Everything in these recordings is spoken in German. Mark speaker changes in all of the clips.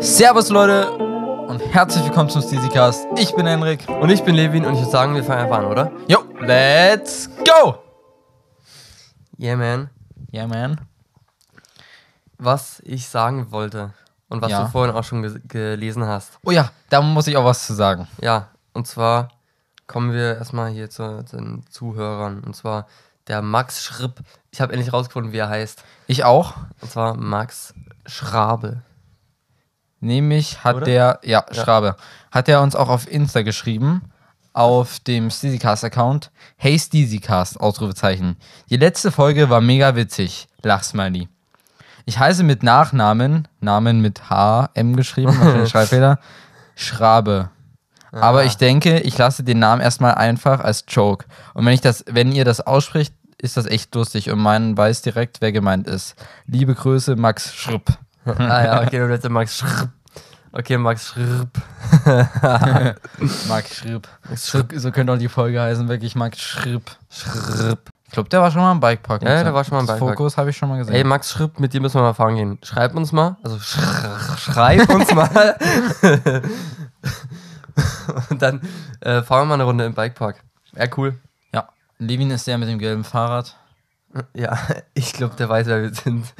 Speaker 1: Servus Leute und herzlich willkommen zum Steezycast. Ich bin Henrik.
Speaker 2: Und ich bin Levin und ich würde sagen, wir fangen einfach an, oder?
Speaker 1: Jo, let's go!
Speaker 2: Yeah, man.
Speaker 1: Yeah, man.
Speaker 2: Was ich sagen wollte und was
Speaker 1: Ja.
Speaker 2: du vorhin auch schon ge gelesen hast.
Speaker 1: Oh ja, da muss ich auch was zu sagen.
Speaker 2: Ja, und zwar kommen wir erstmal hier zu den Zuhörern. Und zwar der Max Schripp. Ich habe endlich rausgefunden, wie er heißt.
Speaker 1: Ich auch.
Speaker 2: Und zwar Max Schrabe.
Speaker 1: Nämlich hat
Speaker 2: Oder?
Speaker 1: der, ja,
Speaker 2: Ja.
Speaker 1: Schrabe, hat er uns auch auf Insta geschrieben, auf dem Steezycast-Account. Hey Steezycast, Ausrufezeichen. Die letzte Folge war mega witzig. Lachsmiley. Ich heiße mit Nachnamen, Namen mit H, M geschrieben, Schreibfehler, Schrabe. Aber ich denke, ich lasse den Namen erstmal einfach als Joke. Und wenn ich das, wenn ihr das ausspricht, ist das echt lustig und man weiß direkt, wer gemeint ist. Liebe Grüße, Max Schrupp.
Speaker 2: ah ja, okay, du Max Schripp. Okay, Max Schripp.
Speaker 1: Max Schripp. So, so könnte auch die Folge heißen, wirklich Max Schripp.
Speaker 2: Schripp.
Speaker 1: Ich glaube, der war schon mal im Bikepark.
Speaker 2: Ja, der war schon mal im Bikepark.
Speaker 1: Fokus habe ich schon mal gesehen.
Speaker 2: Ey, Max Schripp, mit dir müssen wir mal fahren gehen. Schreib uns mal. Also sch schreib uns mal. Und dann äh, fahren wir mal eine Runde im Bikepark. Ja, cool.
Speaker 1: ja, Levin ist der mit dem gelben Fahrrad.
Speaker 2: Ja, ich glaube, der weiß, wer wir sind.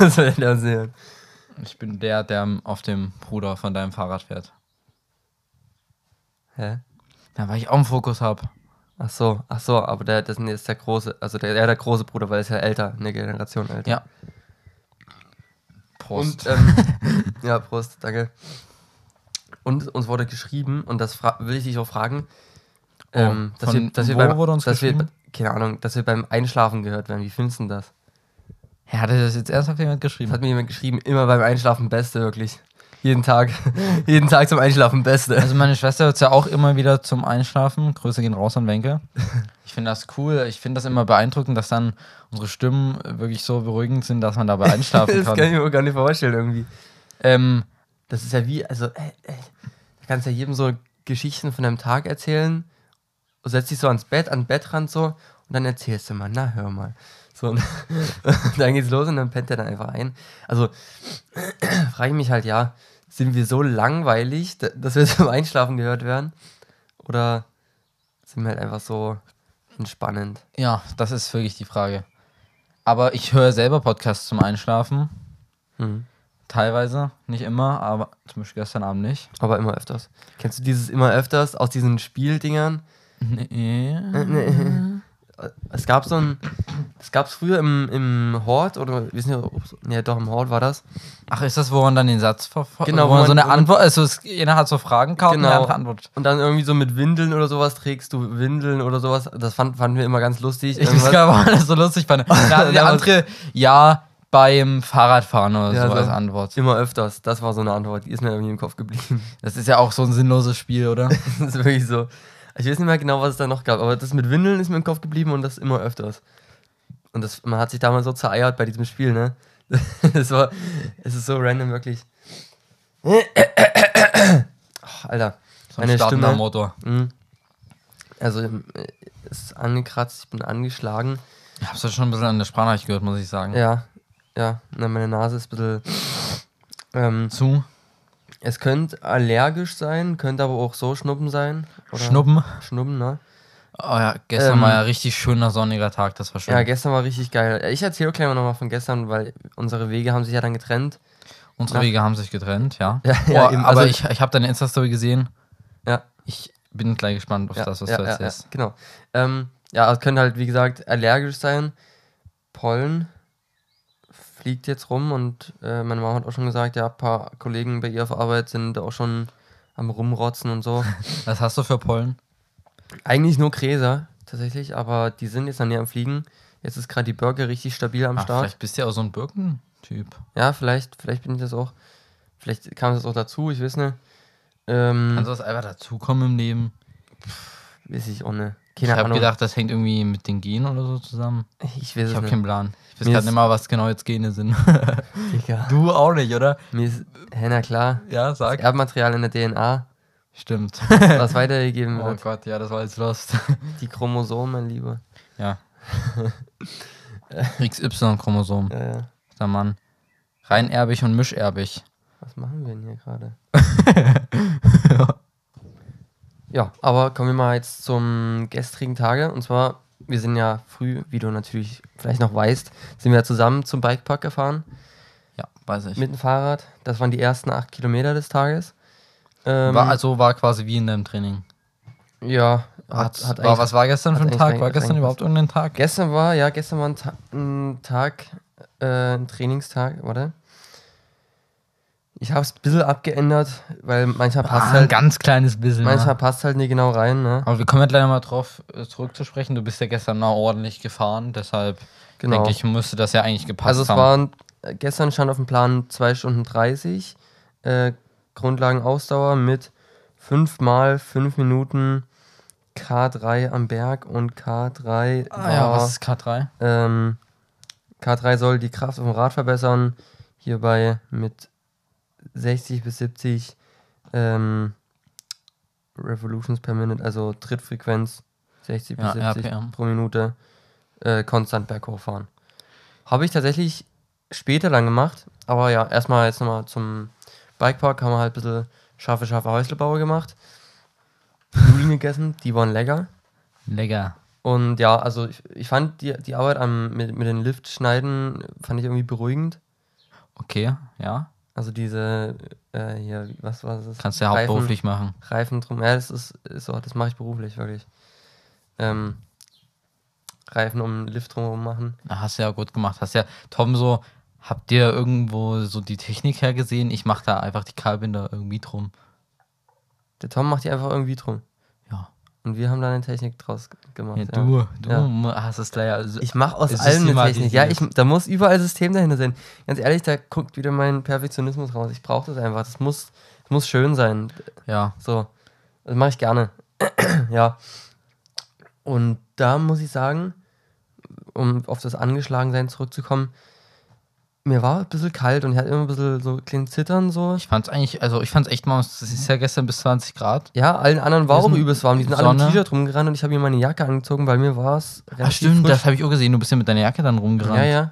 Speaker 2: das wird er sehen.
Speaker 1: Ich bin der, der auf dem Bruder von deinem Fahrrad fährt.
Speaker 2: Hä?
Speaker 1: Ja, weil ich auch einen Fokus habe.
Speaker 2: Ach so, ach so, aber der, das ist der große, also der, der, der große Bruder, weil er ist ja älter, eine Generation älter.
Speaker 1: Ja. Prost.
Speaker 2: Und, ähm, ja, Prost, danke. Und uns wurde geschrieben, und das will ich dich auch fragen, ähm, dass,
Speaker 1: Oh, von
Speaker 2: wir, dass, wir beim, dass wir, keine Ahnung, dass wir beim Einschlafen gehört werden. Wie findest du das?
Speaker 1: Ja, hat das jetzt ernsthaft jemand
Speaker 2: Das
Speaker 1: geschrieben?
Speaker 2: hat mir jemand geschrieben, immer beim Einschlafen Beste, wirklich. Jeden Tag, jeden Tag zum Einschlafen Beste.
Speaker 1: Also meine Schwester hört ja auch immer wieder zum Einschlafen. Grüße gehen raus an Wenke. Ich finde das cool. Ich finde das immer beeindruckend, dass dann unsere Stimmen wirklich so beruhigend sind, dass man dabei einschlafen
Speaker 2: das
Speaker 1: kann.
Speaker 2: kann ich mir gar nicht vorstellen irgendwie.
Speaker 1: Ähm,
Speaker 2: Das ist ja wie, also, äh, äh, du kannst ja jedem so Geschichten von deinem Tag erzählen, du setzt dich so ans Bett, an den Bettrand so, und dann erzählst du mal, na, hör mal. So, und dann geht's los und dann pennt er dann einfach ein. Also, frage ich mich halt, ja, sind wir so langweilig, da- dass wir zum Einschlafen gehört werden? Oder sind wir halt einfach so entspannend?
Speaker 1: ja, das ist wirklich die Frage. Aber ich höre selber Podcasts zum Einschlafen.
Speaker 2: Mhm.
Speaker 1: Teilweise, nicht immer, aber zum Beispiel gestern Abend nicht.
Speaker 2: Aber immer öfters. Kennst du dieses immer öfters aus diesen Spieldingern?
Speaker 1: Nee.
Speaker 2: Es gab so ein, es gab es früher im, im Hort oder wir wissen ja, nee, doch im Hort war das.
Speaker 1: Ach, ist das, wo man dann den Satz verfolgt?
Speaker 2: Genau,
Speaker 1: wo
Speaker 2: wo
Speaker 1: man so eine Antwort, also es, jeder hat so Fragenkarten,
Speaker 2: Genau.
Speaker 1: der andere antwortet.
Speaker 2: Und dann irgendwie so mit Windeln oder sowas trägst du Windeln oder sowas. Das fand, fanden wir immer ganz lustig.
Speaker 1: Ich weiß gar nicht, warum das so lustig fand. Da der andere, ja, beim Fahrradfahren oder
Speaker 2: Ja,
Speaker 1: so. als Antwort.
Speaker 2: Immer öfters. Das war so eine Antwort. Die ist mir irgendwie im Kopf geblieben.
Speaker 1: Das ist ja auch so ein sinnloses Spiel, oder?
Speaker 2: Das ist wirklich so. Ich weiß nicht mehr genau, was es da noch gab, aber das mit Windeln ist mir im Kopf geblieben und das immer öfters. Und das, man hat sich damals so zereiert bei diesem Spiel, ne? Es war, es ist so random, wirklich. Ach, Alter,
Speaker 1: So ein
Speaker 2: meine Stimme.
Speaker 1: Motor.
Speaker 2: Mhm. Also, äh, es ist angekratzt, ich bin angeschlagen.
Speaker 1: Ich hab's ja schon ein bisschen an der Sprachnachricht gehört, muss ich sagen.
Speaker 2: Ja, ja, na, meine Nase ist ein bisschen. Ähm,
Speaker 1: Zu
Speaker 2: es könnte allergisch sein, könnte aber auch so Schnuppen sein. Oder
Speaker 1: Schnuppen.
Speaker 2: Schnuppen, ne?
Speaker 1: Oh ja, gestern
Speaker 2: Ähm,
Speaker 1: war ja richtig schöner sonniger Tag, das war schön.
Speaker 2: Ja, gestern war richtig geil. Ich erzähle gleich mal nochmal von gestern, weil unsere Wege haben sich ja dann getrennt.
Speaker 1: Unsere
Speaker 2: Na.
Speaker 1: Wege haben sich getrennt, ja.
Speaker 2: Ja,
Speaker 1: oh,
Speaker 2: ja, eben,
Speaker 1: aber
Speaker 2: also-
Speaker 1: ich, ich habe deine Insta-Story gesehen.
Speaker 2: Ja,
Speaker 1: Ich bin gleich gespannt auf
Speaker 2: ja,
Speaker 1: das, was
Speaker 2: ja,
Speaker 1: du
Speaker 2: ja, ja,
Speaker 1: erzählst.
Speaker 2: genau. Ähm, ja, es könnte halt, wie gesagt, allergisch sein. Pollen fliegt jetzt rum und äh, meine Mama hat auch schon gesagt, ja, ein paar Kollegen bei ihr auf Arbeit sind auch schon am Rumrotzen und so.
Speaker 1: Was hast du für Pollen?
Speaker 2: Eigentlich nur Gräser, tatsächlich, aber die sind jetzt dann ja am Fliegen. Jetzt ist gerade die Burger richtig stabil am
Speaker 1: Ach,
Speaker 2: Start.
Speaker 1: vielleicht bist du ja auch so ein Birkentyp.
Speaker 2: Ja, vielleicht, vielleicht bin ich das auch. Vielleicht kam das auch dazu, ich weiß nicht. Ähm,
Speaker 1: Kann sowas einfach dazukommen im Leben?
Speaker 2: weiß ich auch nicht.
Speaker 1: Ich
Speaker 2: Keine
Speaker 1: habe
Speaker 2: Ahnung.
Speaker 1: gedacht, das hängt irgendwie mit den Genen oder so zusammen.
Speaker 2: ich weiß
Speaker 1: Ich habe keinen Plan. Ich weiß gerade nicht mal, was genau jetzt Gene sind.
Speaker 2: Digga.
Speaker 1: du auch nicht, oder?
Speaker 2: Mir ist, hä, na klar,
Speaker 1: Ja,
Speaker 2: das
Speaker 1: sag.
Speaker 2: Erbmaterial in der DNA,
Speaker 1: Stimmt.
Speaker 2: was weitergegeben
Speaker 1: oh
Speaker 2: wird.
Speaker 1: Gott, ja, das war jetzt lost.
Speaker 2: Die Chromosomen, mein Lieber.
Speaker 1: ja. XY-Chromosom,
Speaker 2: Ja, ja.
Speaker 1: der Mann. Reinerbig und mischerbig.
Speaker 2: machen wir denn hier gerade? ja, aber kommen wir mal jetzt zum gestrigen Tage. Und zwar, wir sind ja früh, wie du natürlich vielleicht noch weißt, sind wir zusammen zum Bikepark gefahren
Speaker 1: Ja, weiß ich.
Speaker 2: mit dem Fahrrad. Das waren die ersten acht Kilometer des Tages. Ähm,
Speaker 1: war, also war quasi wie in deinem Training.
Speaker 2: ja,
Speaker 1: Hat,
Speaker 2: hat,
Speaker 1: war, was war gestern für ein Tag? War gestern überhaupt irgendein Tag?
Speaker 2: Gestern war, ja, gestern war ein, Ta ein Tag, äh, ein Trainingstag, warte. Ich habe es ein bisschen abgeändert, weil manchmal passt
Speaker 1: Ah, ein
Speaker 2: halt,
Speaker 1: ganz kleines bisschen.
Speaker 2: manchmal
Speaker 1: ne?
Speaker 2: passt halt nicht genau rein, ne?
Speaker 1: Aber wir kommen jetzt leider mal drauf äh, zurückzusprechen. Du bist ja gestern noch ordentlich gefahren, deshalb
Speaker 2: Genau.
Speaker 1: denke ich, müsste das ja eigentlich gepasst
Speaker 2: also es
Speaker 1: haben.
Speaker 2: waren, äh, gestern stand auf dem Plan 2 Stunden 30, äh, Grundlagenausdauer mit 5 mal 5 Minuten K3 am Berg und K3
Speaker 1: ah, ja, was ist K3?
Speaker 2: Ähm, K3 soll die Kraft auf dem Rad verbessern. Hierbei mit 60 bis 70 ähm, Revolutions per Minute, also Trittfrequenz 60 bis
Speaker 1: Ja,
Speaker 2: 70
Speaker 1: RPM.
Speaker 2: pro Minute äh, konstant berghoch fahren. Habe ich tatsächlich später dann gemacht, aber ja, erstmal jetzt nochmal zum Bikepark haben wir halt ein bisschen scharfe, scharfe Häuslebauer gemacht. Nudeln gegessen, die waren lecker.
Speaker 1: Lecker.
Speaker 2: Und ja, also ich, ich fand die, die Arbeit am, mit, mit den Liftschneiden fand ich irgendwie beruhigend.
Speaker 1: Okay, ja.
Speaker 2: Also diese, äh, hier, was war das?
Speaker 1: Kannst du ja
Speaker 2: Reifen-
Speaker 1: hauptberuflich machen.
Speaker 2: Reifen drum. Ja, das ist, ist so, das mache ich beruflich, wirklich. Ähm, Reifen um den Lift drumherum machen.
Speaker 1: Na, Hast du ja gut gemacht. Hast ja, Tom, so, habt ihr irgendwo so die Technik hergesehen? Ich mache da einfach die Kabelbinder irgendwie drum.
Speaker 2: Der Tom macht die einfach irgendwie drum. Und wir haben da eine Technik draus gemacht.
Speaker 1: ja,
Speaker 2: ja.
Speaker 1: du, du
Speaker 2: Ja.
Speaker 1: hast es gleich. Also,
Speaker 2: Ich mache aus allem eine Technik. Ja, ich, da muss überall System dahinter sein. Ganz ehrlich, da guckt wieder mein Perfektionismus raus. Ich brauche das einfach. Das muss, das muss schön sein.
Speaker 1: ja.
Speaker 2: So, das mache ich gerne. ja. Und da muss ich sagen, um auf das Angeschlagensein zurückzukommen, mir war ein bisschen kalt und ich hatte immer ein bisschen so kleinen Zittern so.
Speaker 1: Ich fand's eigentlich, also ich fand's echt mal, es ist ja gestern bis 20 Grad.
Speaker 2: Ja, allen anderen war auch übelst warm. Die sind alle im
Speaker 1: Sonne.
Speaker 2: T-Shirt rumgerannt und ich habe mir meine Jacke angezogen, weil mir war es
Speaker 1: Ach stimmt, das habe ich auch gesehen. Du bist ja mit deiner Jacke dann rumgerannt.
Speaker 2: Ja, ja.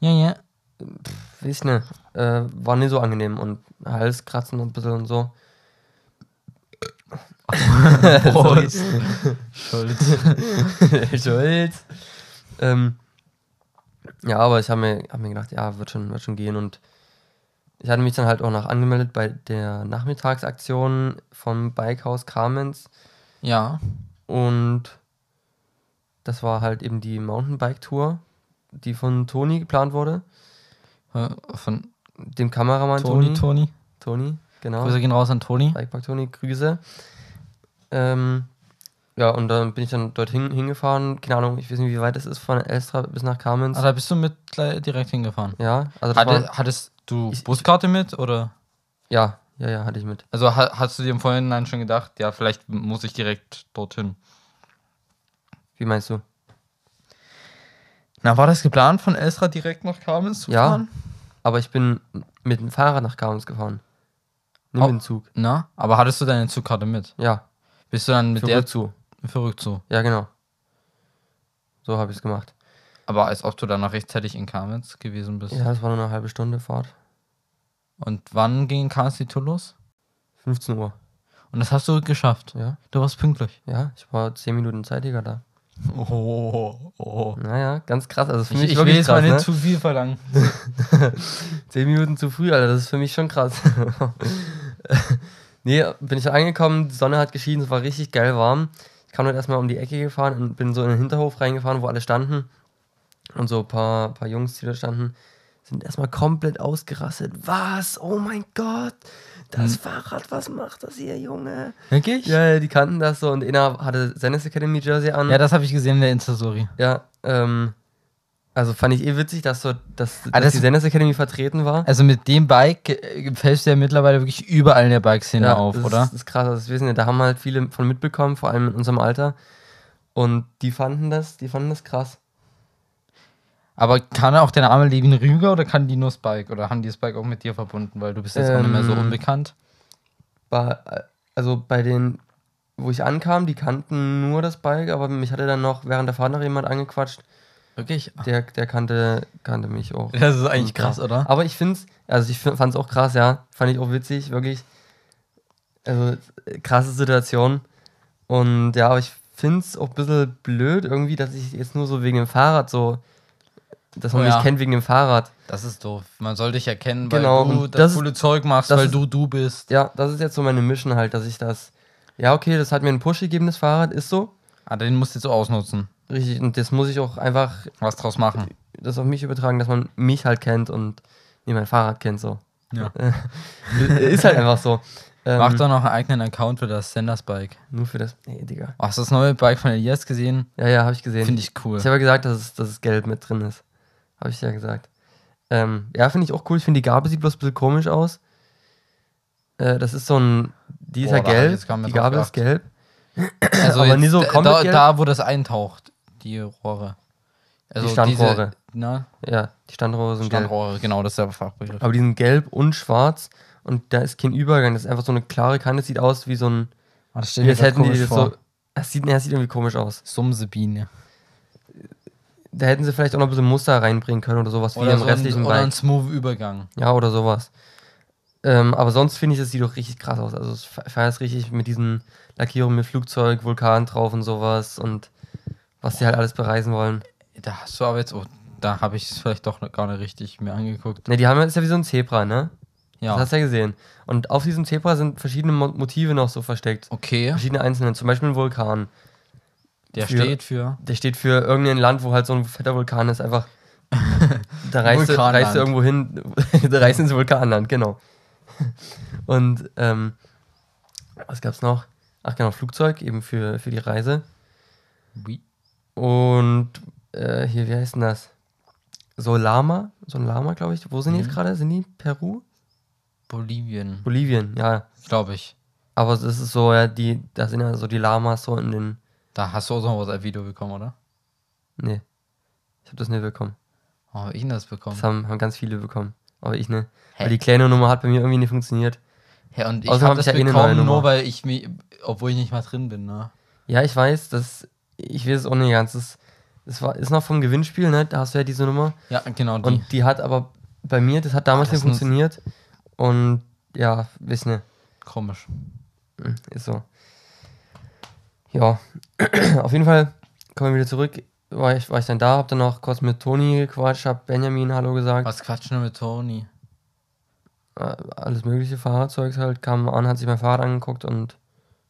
Speaker 1: Ja, ja.
Speaker 2: Weiß ich nicht. Äh, war nicht so angenehm und Hals kratzen und ein bisschen und so.
Speaker 1: Prost. Schuld.
Speaker 2: Schuld. ähm, ja, aber ich habe mir, hab mir gedacht, ja, wird schon, wird schon gehen. Und ich hatte mich dann halt auch noch angemeldet bei der Nachmittagsaktion vom Bikehaus Kamenz.
Speaker 1: Ja.
Speaker 2: Und das war halt eben die Mountainbike-Tour, die von Toni geplant wurde.
Speaker 1: Äh, Von
Speaker 2: Dem Kameramann
Speaker 1: Toni,
Speaker 2: Toni.
Speaker 1: Toni.
Speaker 2: Toni, genau.
Speaker 1: Grüße gehen raus an Toni.
Speaker 2: Bikepark Toni, Grüße. Ähm, ja, und dann bin ich dann dorthin hingefahren. Keine Ahnung, ich weiß nicht, wie weit es ist von Elstra bis nach Kamenz.
Speaker 1: Ah, da bist du mit direkt hingefahren.
Speaker 2: ja, also
Speaker 1: Hatte,
Speaker 2: war,
Speaker 1: hattest du
Speaker 2: Ich-
Speaker 1: Buskarte mit oder?
Speaker 2: ja, ja, ja, hatte ich mit.
Speaker 1: Also ha, hast du dir im Vorhinein schon gedacht, ja, vielleicht muss ich direkt dorthin.
Speaker 2: Wie meinst du?
Speaker 1: Na, war das geplant, von Elstra direkt nach Kamenz zu
Speaker 2: Ja.
Speaker 1: fahren?
Speaker 2: Aber ich bin mit dem Fahrrad nach Kamenz gefahren. Nicht
Speaker 1: Oh.
Speaker 2: mit dem Zug.
Speaker 1: Na, aber hattest du deine Zugkarte mit?
Speaker 2: Ja,
Speaker 1: Bist du dann mit
Speaker 2: für
Speaker 1: der
Speaker 2: Rückzug.
Speaker 1: Für Rückzug?
Speaker 2: Ja, genau. So habe ich es gemacht.
Speaker 1: Aber als ob du dann noch rechtzeitig in Kamenz gewesen bist.
Speaker 2: Ja, es war nur eine halbe Stunde Fahrt.
Speaker 1: Und wann ging die Tour los?
Speaker 2: 15 Uhr.
Speaker 1: Und das hast du geschafft.
Speaker 2: Ja,
Speaker 1: Du warst pünktlich.
Speaker 2: ja, ich war 10 Minuten zeitiger da.
Speaker 1: Oh, oh.
Speaker 2: Naja, ganz krass. Also für
Speaker 1: Ich,
Speaker 2: mich
Speaker 1: ich will
Speaker 2: wirklich
Speaker 1: jetzt
Speaker 2: krass,
Speaker 1: mal nicht
Speaker 2: ne?
Speaker 1: zu viel verlangen.
Speaker 2: 10 Minuten zu früh, Alter, das ist für mich schon krass. nee, bin ich angekommen, die Sonne hat geschienen, es war richtig geil warm. Ich kam dann erstmal um die Ecke gefahren und bin so in den Hinterhof reingefahren, wo alle standen. Und so ein paar, paar Jungs, die da standen, sind erstmal komplett ausgerastet. Was? Oh mein Gott! Das Fahrrad, was macht das hier, Junge?
Speaker 1: Wirklich?
Speaker 2: Ja, ja, die kannten das so und einer hatte Zenith Academy Jersey an.
Speaker 1: Ja, das habe ich gesehen in der Insta-Story.
Speaker 2: Ja, ähm, also fand ich eh witzig, dass so, dass, dass
Speaker 1: Ah, das-
Speaker 2: die Zenith Academy vertreten war.
Speaker 1: Also mit dem Bike äh, fällst du ja mittlerweile wirklich überall in der Bike-Szene auf,
Speaker 2: das
Speaker 1: oder?
Speaker 2: Ist, das ist krass, also das wissen ja, da haben halt viele von mitbekommen, vor allem in unserem Alter. Und die fanden das, die fanden das krass.
Speaker 1: Aber kann auch der Name Levin Rüger oder kann die nur Spike? Oder haben die Spike auch mit dir verbunden? Weil du bist jetzt auch nicht mehr so
Speaker 2: Ähm,
Speaker 1: unbekannt.
Speaker 2: Bei, also bei den, wo ich ankam, die kannten nur das Bike, aber mich hatte dann noch während der Fahrt noch jemand angequatscht,
Speaker 1: Wirklich?
Speaker 2: der, der kannte, kannte mich auch.
Speaker 1: Das ist eigentlich
Speaker 2: Und,
Speaker 1: krass, oder?
Speaker 2: Aber ich finde es, Also ich fand es auch krass, ja. Fand ich auch witzig, wirklich. Also krasse Situation. Und ja, aber ich finde es auch ein bisschen blöd irgendwie, dass ich jetzt nur so wegen dem Fahrrad so, dass man
Speaker 1: Oh
Speaker 2: mich
Speaker 1: ja.
Speaker 2: kennt wegen dem Fahrrad.
Speaker 1: Das ist doof. Man soll dich erkennen,
Speaker 2: Genau,
Speaker 1: weil du das,
Speaker 2: das ist-
Speaker 1: coole Zeug machst, weil
Speaker 2: ist-
Speaker 1: du du bist.
Speaker 2: Ja, das ist jetzt so meine Mission halt, dass ich das. Ja, okay, das hat mir einen Push gegeben, das Fahrrad, ist so.
Speaker 1: Ah, den musst du jetzt so ausnutzen.
Speaker 2: Richtig, und das muss ich auch einfach
Speaker 1: Was draus machen.
Speaker 2: das auf mich übertragen, dass man mich halt kennt und nee, mein Fahrrad kennt so.
Speaker 1: Ja.
Speaker 2: ist halt einfach so. Ähm,
Speaker 1: Mach doch noch einen eigenen Account für das Senders Bike.
Speaker 2: Nur für das. Nee, Digga.
Speaker 1: Hast du das neue Bike von Elias gesehen?
Speaker 2: Ja, ja, habe ich gesehen.
Speaker 1: Finde ich cool.
Speaker 2: Ich habe ja gesagt, dass es, dass es gelb mit drin ist. Habe ich ja gesagt. Ähm, ja, finde ich auch cool. Ich finde, die Gabel sieht bloß ein bisschen komisch aus. Äh, das ist so ein. Die ist ja gelb. Die Gabel ist gelb.
Speaker 1: Also
Speaker 2: aber nie so komplett
Speaker 1: da,
Speaker 2: gelb?
Speaker 1: da, wo das eintaucht, die Rohre. Also
Speaker 2: Standrohre.
Speaker 1: Diese, na,
Speaker 2: Ja, die Standrohre sind gelb.
Speaker 1: Standrohre, genau, das ist der Fachbegriff.
Speaker 2: Aber die sind gelb und schwarz. Und da ist kein Übergang. Das ist einfach so eine klare Kante. Das sieht aus wie so ein.
Speaker 1: Ah, das
Speaker 2: Wie als hätten die das so. Das sieht, das sieht irgendwie komisch aus.
Speaker 1: Sumsebiene.
Speaker 2: Da hätten sie vielleicht auch noch ein bisschen Muster reinbringen können oder sowas wie
Speaker 1: Oder,
Speaker 2: im
Speaker 1: so ein,
Speaker 2: restlichen
Speaker 1: oder ein smooth Übergang.
Speaker 2: Ja, oder sowas. Ähm, aber sonst finde ich, das sieht doch richtig krass aus. Also es richtig mit diesen Lackierungen mit Flugzeug, Vulkan drauf und sowas und was die halt alles bereisen wollen.
Speaker 1: Da hast du aber jetzt, oh, da habe ich es vielleicht doch gar nicht richtig mir angeguckt.
Speaker 2: Ne, die haben ja, ist ja wie so ein Zebra, ne?
Speaker 1: Ja.
Speaker 2: Das hast du ja gesehen. Und auf diesem Zebra sind verschiedene Mo Motive noch so versteckt.
Speaker 1: okay,
Speaker 2: Verschiedene einzelne, zum Beispiel ein Vulkan.
Speaker 1: der
Speaker 2: für-
Speaker 1: steht für.
Speaker 2: Der steht für irgendein Land, wo halt so ein fetter Vulkan ist, einfach. da reist du,
Speaker 1: Vulkanland.
Speaker 2: reist du irgendwo hin, da reist ins Vulkanland, genau. Und ähm, was gab's noch? Ach genau, Flugzeug, eben für, für die Reise.
Speaker 1: Wie?
Speaker 2: Und äh, hier, wie heißt denn das? So Lama, so ein Lama, glaube ich. Wo sind die
Speaker 1: Mhm.
Speaker 2: jetzt gerade? Sind die Peru?
Speaker 1: Bolivien,
Speaker 2: Bolivien, ja.
Speaker 1: glaube ich.
Speaker 2: Aber das ist so, ja, die, da sind ja so die Lamas so in den.
Speaker 1: Da hast du auch so ein WhatsApp-Video bekommen, oder?
Speaker 2: Nee. Ich habe das nicht bekommen.
Speaker 1: Oh, hab ich denn das bekommen?
Speaker 2: Das haben, haben ganz viele bekommen. Aber ich ne.
Speaker 1: Hä?
Speaker 2: Weil die kleine Nummer hat bei mir irgendwie nicht funktioniert.
Speaker 1: Ja, und ich
Speaker 2: Außerdem
Speaker 1: habe
Speaker 2: hab
Speaker 1: das
Speaker 2: ich ja eh eine neue
Speaker 1: bekommen,
Speaker 2: Nummer.
Speaker 1: nur weil ich mich, obwohl ich nicht mal drin bin, ne?
Speaker 2: Ja, ich weiß, das. Ich weiß es auch nicht ganz. Das, das war, ist noch vom Gewinnspiel, ne? Da hast du ja diese Nummer.
Speaker 1: Ja, genau, die.
Speaker 2: Und die hat aber bei mir, das hat damals nicht funktioniert. Und ja, wissen ne.
Speaker 1: Komisch.
Speaker 2: Hm, Ist so. Ja, auf jeden Fall kommen wir wieder zurück. War ich, war ich dann da, hab dann noch kurz mit Toni gequatscht, hab Benjamin Hallo gesagt.
Speaker 1: Was quatschen wir mit Toni?
Speaker 2: Äh, Alles mögliche Fahrradzeugs halt, kam an, hat sich mein Fahrrad angeguckt und,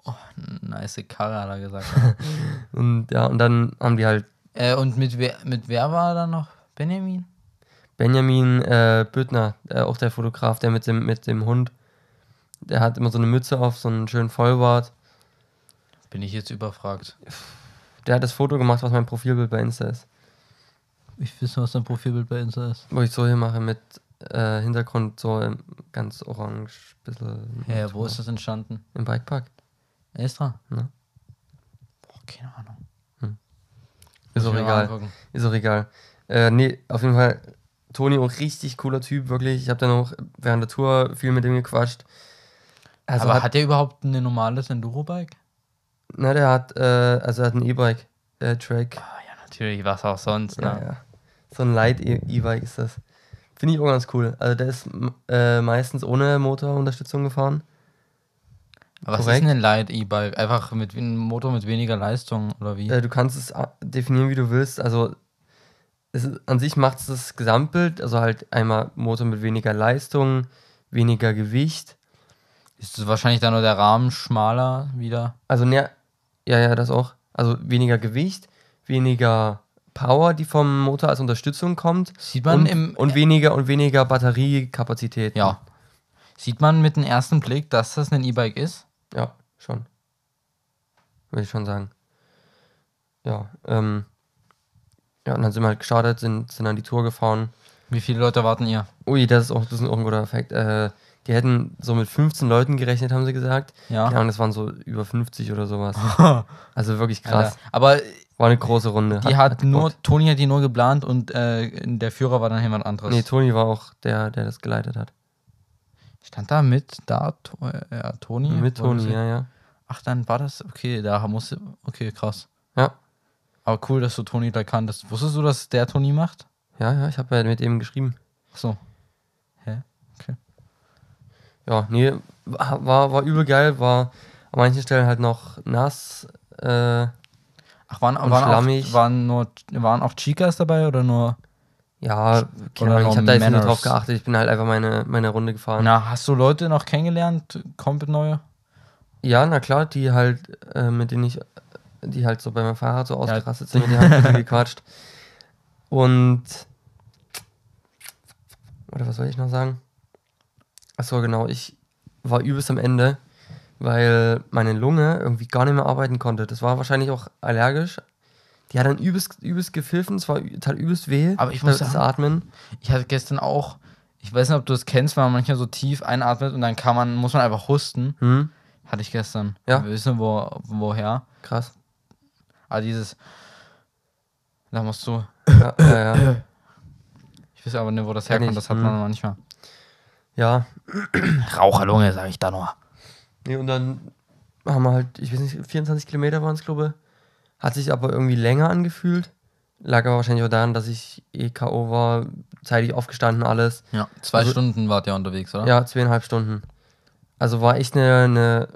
Speaker 1: Oh, nice Karre, hat er gesagt.
Speaker 2: und ja, und dann haben die halt
Speaker 1: äh, und mit wer, mit wer war da noch? Benjamin?
Speaker 2: Benjamin äh, Büttner, äh, auch der Fotograf, der mit dem, mit dem Hund, der hat immer so eine Mütze auf, so einen schönen Vollbart.
Speaker 1: Bin ich jetzt überfragt.
Speaker 2: Der hat das Foto gemacht, was mein Profilbild bei Insta ist.
Speaker 1: Ich wissen, was dein Profilbild bei Insta ist.
Speaker 2: Wo ich so hier mache mit äh, Hintergrund so ganz orange, bisschen.
Speaker 1: Hä, wo ist das entstanden?
Speaker 2: Im Bikepark.
Speaker 1: Extra?
Speaker 2: Ne?
Speaker 1: Boah, keine Ahnung.
Speaker 2: Ist
Speaker 1: Muss
Speaker 2: auch egal. Ist auch egal. Äh, nee, auf jeden Fall. Toni auch richtig cooler Typ, wirklich. Ich habe dann auch während der Tour viel mit ihm gequatscht. Also
Speaker 1: Aber
Speaker 2: hat,
Speaker 1: hat, der überhaupt ein normales Enduro-Bike?
Speaker 2: na, der hat, äh, also er hat ein E-Bike, äh, Track.
Speaker 1: Ah, ja, natürlich, was auch sonst.
Speaker 2: Ja,
Speaker 1: Ne?
Speaker 2: ja. So ein Light E- E-Bike ist das. Finde ich auch ganz cool. Also der ist äh, meistens ohne Motorunterstützung gefahren.
Speaker 1: Aber was
Speaker 2: Korrekt.
Speaker 1: ist denn ein Light E-Bike? Einfach mit einem Motor mit weniger Leistung oder wie?
Speaker 2: Äh, du kannst es definieren, wie du willst. Also es an sich macht es das Gesamtbild, also halt einmal Motor mit weniger Leistung, weniger Gewicht.
Speaker 1: ist es wahrscheinlich dann nur der Rahmen schmaler wieder?
Speaker 2: Also ne, ja, ja, das auch. Also weniger Gewicht, weniger Power, die vom Motor als Unterstützung kommt.
Speaker 1: Sieht man
Speaker 2: und,
Speaker 1: im.
Speaker 2: und weniger und weniger Batteriekapazität.
Speaker 1: ja. Sieht man mit dem ersten Blick, dass das ein E-Bike ist?
Speaker 2: Ja, schon. Würde ich schon sagen. Ja, ähm. Ja, und dann sind wir halt gestartet, sind, sind an die Tour gefahren.
Speaker 1: Wie viele Leute warten ihr?
Speaker 2: Ui, das ist auch, das ist auch ein guter Effekt. Äh, die hätten so mit 15 Leuten gerechnet, haben sie gesagt.
Speaker 1: Ja.
Speaker 2: Ja, und das waren so über 50 oder sowas. Also wirklich krass.
Speaker 1: Alter. Aber
Speaker 2: War eine große Runde.
Speaker 1: die hat, nur,
Speaker 2: gebockt.
Speaker 1: Toni hat die nur geplant und äh, der Führer war dann jemand anderes.
Speaker 2: Nee, Toni war auch der, der das geleitet hat.
Speaker 1: Stand da mit da äh, ja, Toni?
Speaker 2: Mit Toni, ja, ja.
Speaker 1: Ach, dann war das, okay, da musste, okay, krass.
Speaker 2: Ja,
Speaker 1: Aber cool, dass du Toni da kanntest. Wusstest du, dass der Toni macht?
Speaker 2: ja, ja, ich habe ja mit ihm geschrieben.
Speaker 1: Ach so. Hä?
Speaker 2: Ja, nee, war, war übel geil, war an manchen Stellen halt noch nass. Äh,
Speaker 1: Ach, waren, waren, auch, waren, nur, waren auch Chicas dabei oder nur.
Speaker 2: Ja, keine Ahnung, ich habe da jetzt nicht drauf geachtet, ich bin halt einfach meine, meine Runde gefahren.
Speaker 1: Na, hast du Leute noch kennengelernt? Komplett neue?
Speaker 2: Ja, na klar, die halt, äh, mit denen ich, die halt so bei meinem Fahrrad so
Speaker 1: Ja.
Speaker 2: ausgerastet sind, mit denen haben gequatscht. Und, oder was soll ich noch sagen? Achso, genau, ich war übelst am Ende, weil meine Lunge irgendwie gar nicht mehr arbeiten konnte. Das war wahrscheinlich auch allergisch. Die hat dann übelst, übelst gepfiffen, es war tat übelst weh.
Speaker 1: Aber ich muss
Speaker 2: das
Speaker 1: sagen-
Speaker 2: Atmen.
Speaker 1: Ich hatte gestern auch, ich weiß nicht, ob du es kennst, wenn man manchmal so tief einatmet und dann kann man, muss man einfach husten.
Speaker 2: Hm,
Speaker 1: Hatte ich gestern.
Speaker 2: Ja.
Speaker 1: Wir wissen, wo, woher.
Speaker 2: krass.
Speaker 1: Aber dieses. Da musst du.
Speaker 2: Ja, ja, ja.
Speaker 1: Ich weiß aber nicht, wo das herkommt,
Speaker 2: ich,
Speaker 1: das hat
Speaker 2: hm.
Speaker 1: man manchmal.
Speaker 2: ja,
Speaker 1: Raucherlunge, sage ich da nur.
Speaker 2: Nee, und dann haben wir halt, ich weiß nicht, 24 Kilometer waren es, glaube ich. Hat sich aber irgendwie länger angefühlt. Lag aber wahrscheinlich auch daran, dass ich eh K.O. war, zeitig aufgestanden, alles.
Speaker 1: Ja, zwei
Speaker 2: Also-
Speaker 1: Stunden wart ihr unterwegs, oder?
Speaker 2: Ja, zweieinhalb Stunden. Also war echt eine, eine,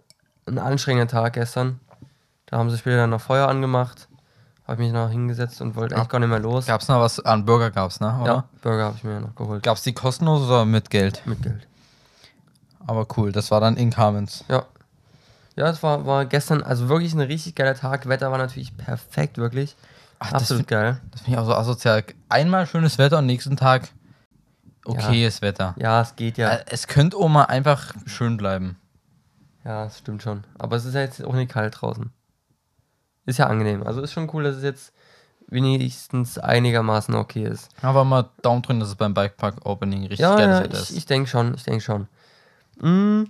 Speaker 2: ein anstrengender Tag gestern. Da haben sie später dann noch Feuer angemacht. Habe mich noch hingesetzt und wollte
Speaker 1: Ja.
Speaker 2: eigentlich gar nicht mehr los.
Speaker 1: Gab's noch was an Burger gab's, ne? Oder?
Speaker 2: Ja, Burger habe ich mir noch geholt.
Speaker 1: Gab's die kostenlos oder mit Geld?
Speaker 2: Mit Geld.
Speaker 1: Aber cool, das war dann in Carmens.
Speaker 2: Ja. Ja, es war, war gestern also wirklich ein richtig geiler Tag. Wetter war natürlich perfekt, wirklich.
Speaker 1: Ach, das
Speaker 2: Absolut geil.
Speaker 1: Das finde ich auch so asozial. Einmal schönes Wetter und nächsten Tag okayes Wetter.
Speaker 2: Ja, es geht ja.
Speaker 1: Äh, Es könnte auch mal einfach schön bleiben.
Speaker 2: Ja, das stimmt schon. Aber es ist ja jetzt auch nicht kalt draußen. Ist ja angenehm. Also ist schon cool, dass es jetzt wenigstens einigermaßen okay ist.
Speaker 1: Aber mal Daumen drin, dass es beim Bikepark Opening richtig
Speaker 2: Ja,
Speaker 1: geiles
Speaker 2: ja
Speaker 1: Wetter
Speaker 2: ich,
Speaker 1: ist.
Speaker 2: ich denke schon, ich denke schon. Mm.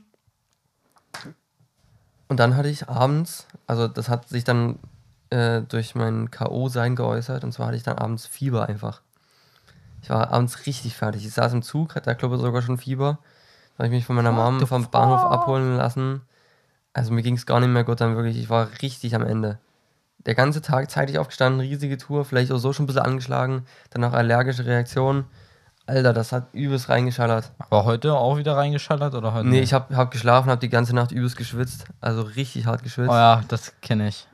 Speaker 2: Und dann hatte ich abends, also das hat sich dann äh, durch mein K.O.-Sein geäußert, und zwar hatte ich dann abends Fieber einfach. Ich war abends richtig fertig. Ich saß im Zug, hatte glaube ich sogar schon Fieber. Da habe ich mich von meiner Mom vom Bahnhof abholen lassen. Also mir ging es gar nicht mehr gut, dann wirklich, ich war richtig am Ende. Der ganze Tag zeitig aufgestanden, riesige Tour, vielleicht auch so schon ein bisschen angeschlagen, dann auch allergische Reaktionen. Alter, das hat übelst reingeschallert.
Speaker 1: Aber heute auch wieder reingeschallert oder heute?
Speaker 2: Nee,
Speaker 1: nicht?
Speaker 2: ich habe hab geschlafen, habe die ganze Nacht übelst geschwitzt. Also richtig hart geschwitzt.
Speaker 1: Oh ja, das kenne ich.